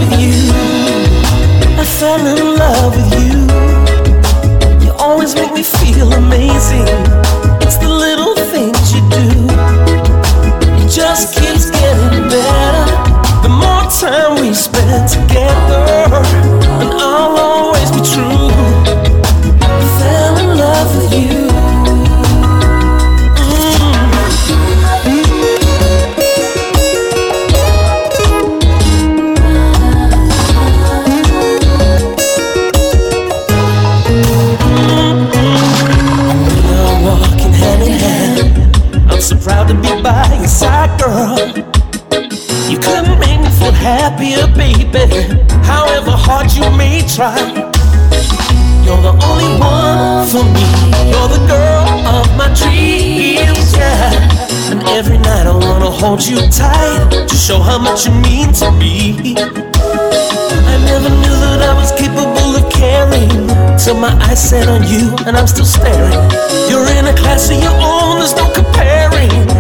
with you. I fell in love with you. hold you tight to show how much you mean to me. I never knew that I was capable of caring till my eyes set on you and I'm still staring. You're in a class of your own, there's no comparing.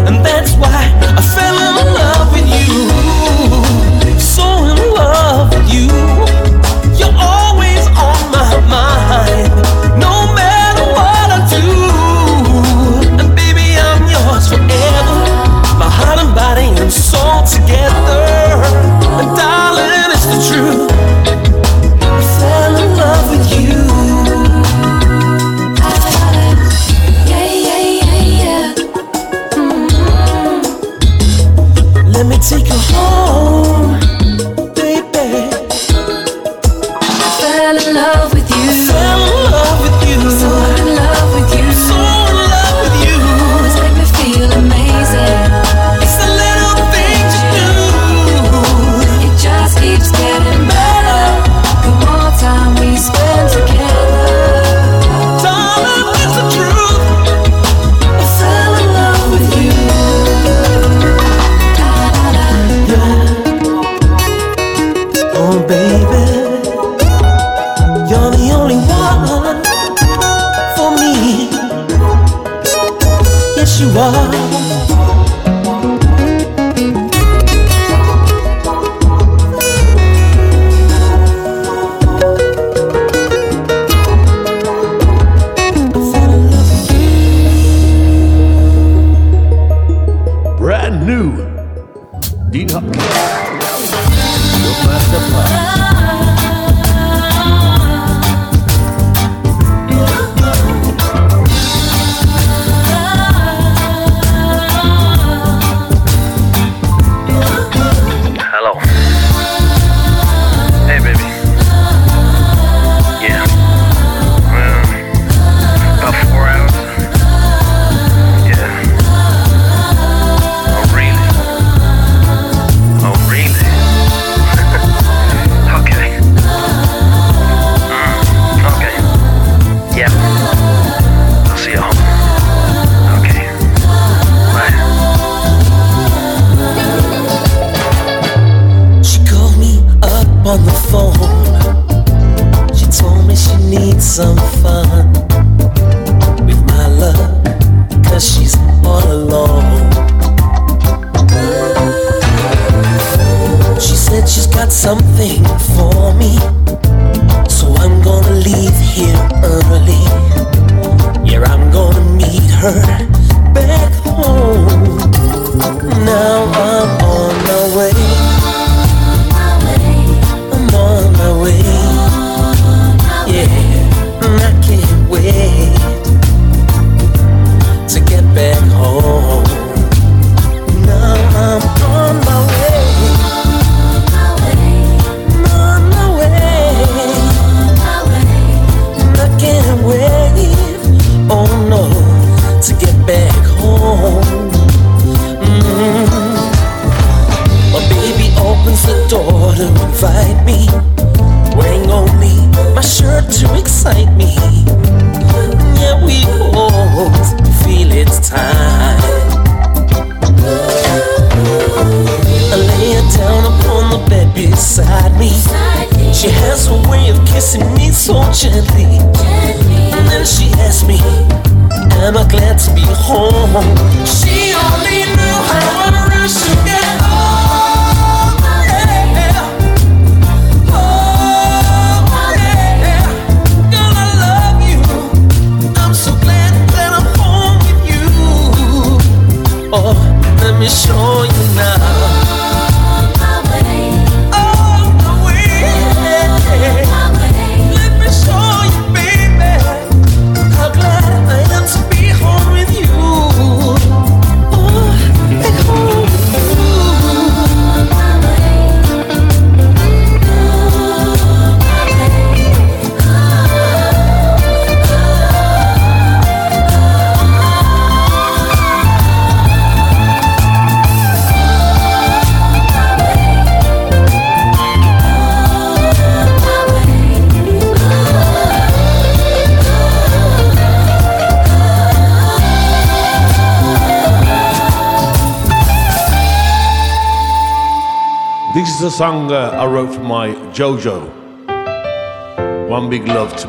some fun.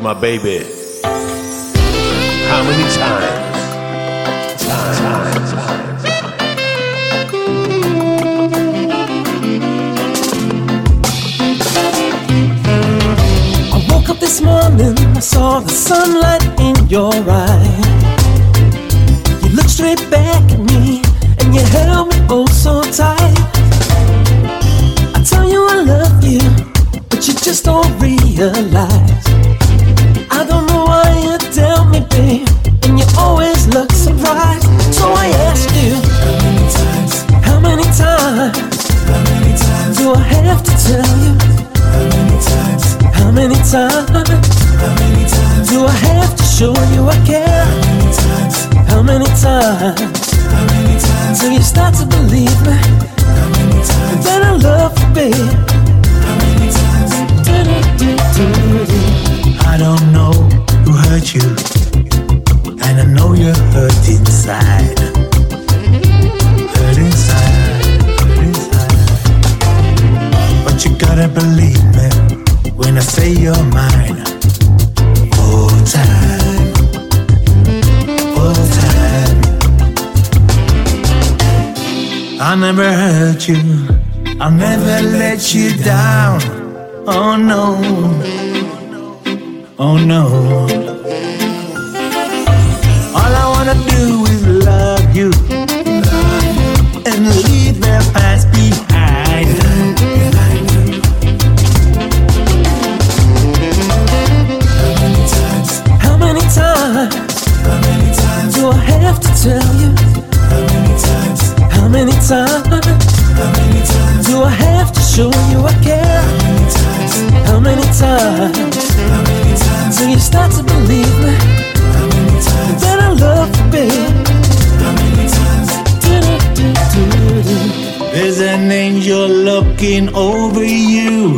my baby. you're mine. Time. Time. I never hurt you. I never let you down. Oh no. Oh no. All I wanna do times How many times do I have to show you I care? How many times? How many times do you start to believe me? How many times that I love you, babe? How many times? There's an angel looking over you.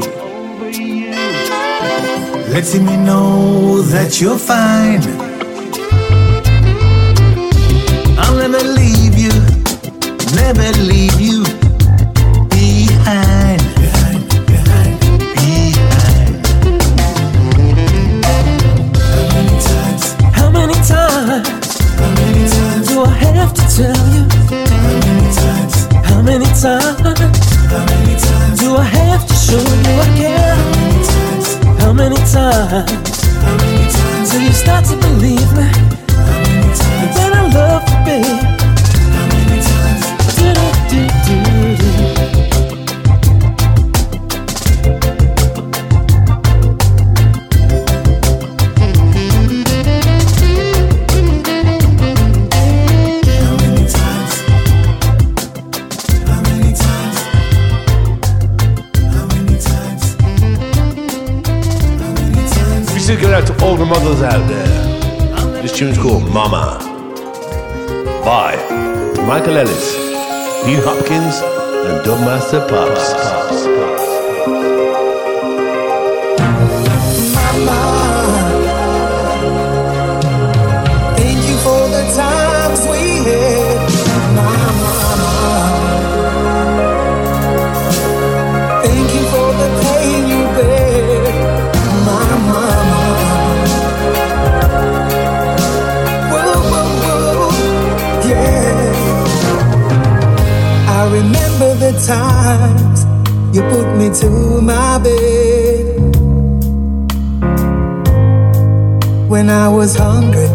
Letting me know that you're fine never leave you behind. behind. How many times? How many times? How many times do I have to tell you? How many times? How many times? How many times do I have to show you I care? How many times? How many times? mothers out there. This tune's called Mama by Michael Ellis, Hugh Hopkins, and Dubmaster Pops. Pops, Pops, Pops. Times you put me to my bed. When I was hungry,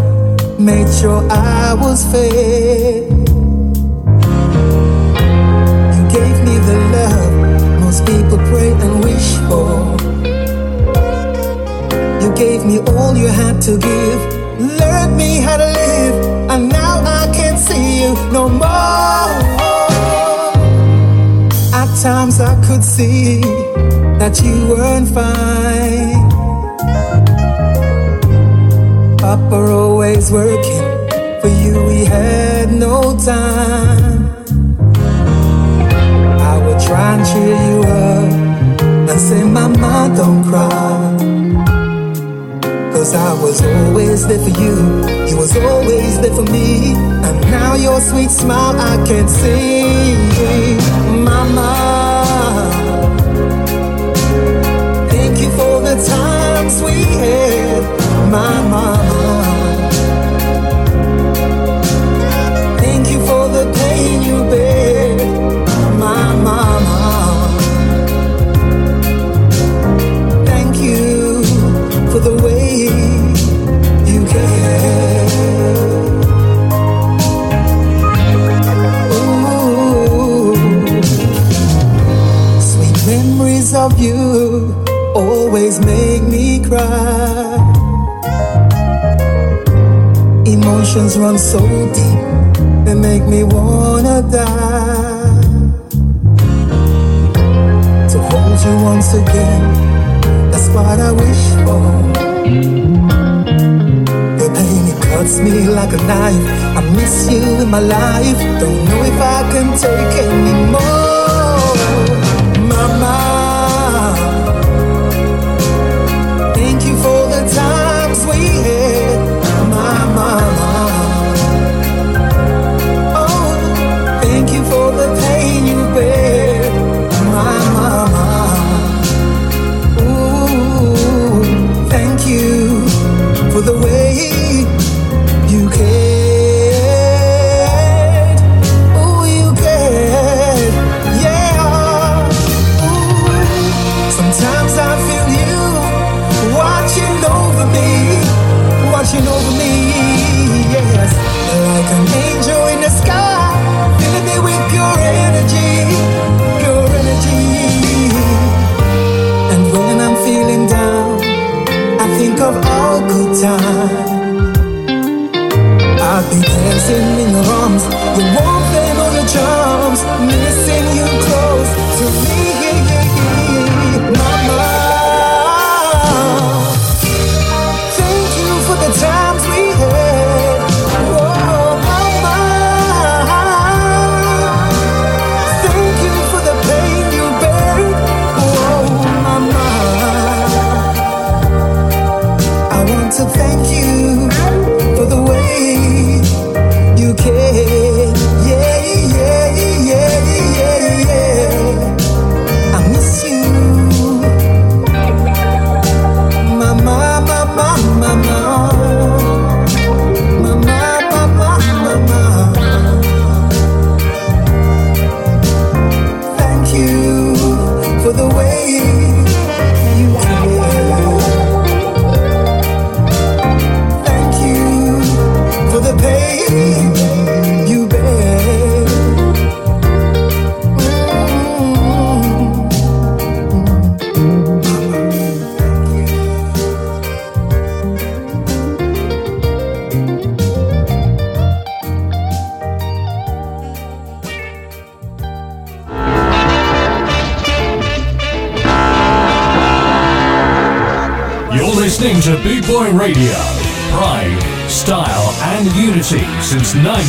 made sure I was fed. You gave me the love most people pray and wish for. You gave me all you had to give, learned me how to live, and now I can't see you no more. Times I could see that you weren't fine. Papa always working, for you we had no time. I would try and cheer you up and say, Mama, don't cry. Cause I was always there for you, you was always there for me. And now your sweet smile I can see. My mama. So deep, they make me wanna die. To hold you once again, that's what I wish for. The pain it cuts me like a knife. I miss you in my life. Don't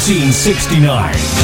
1969.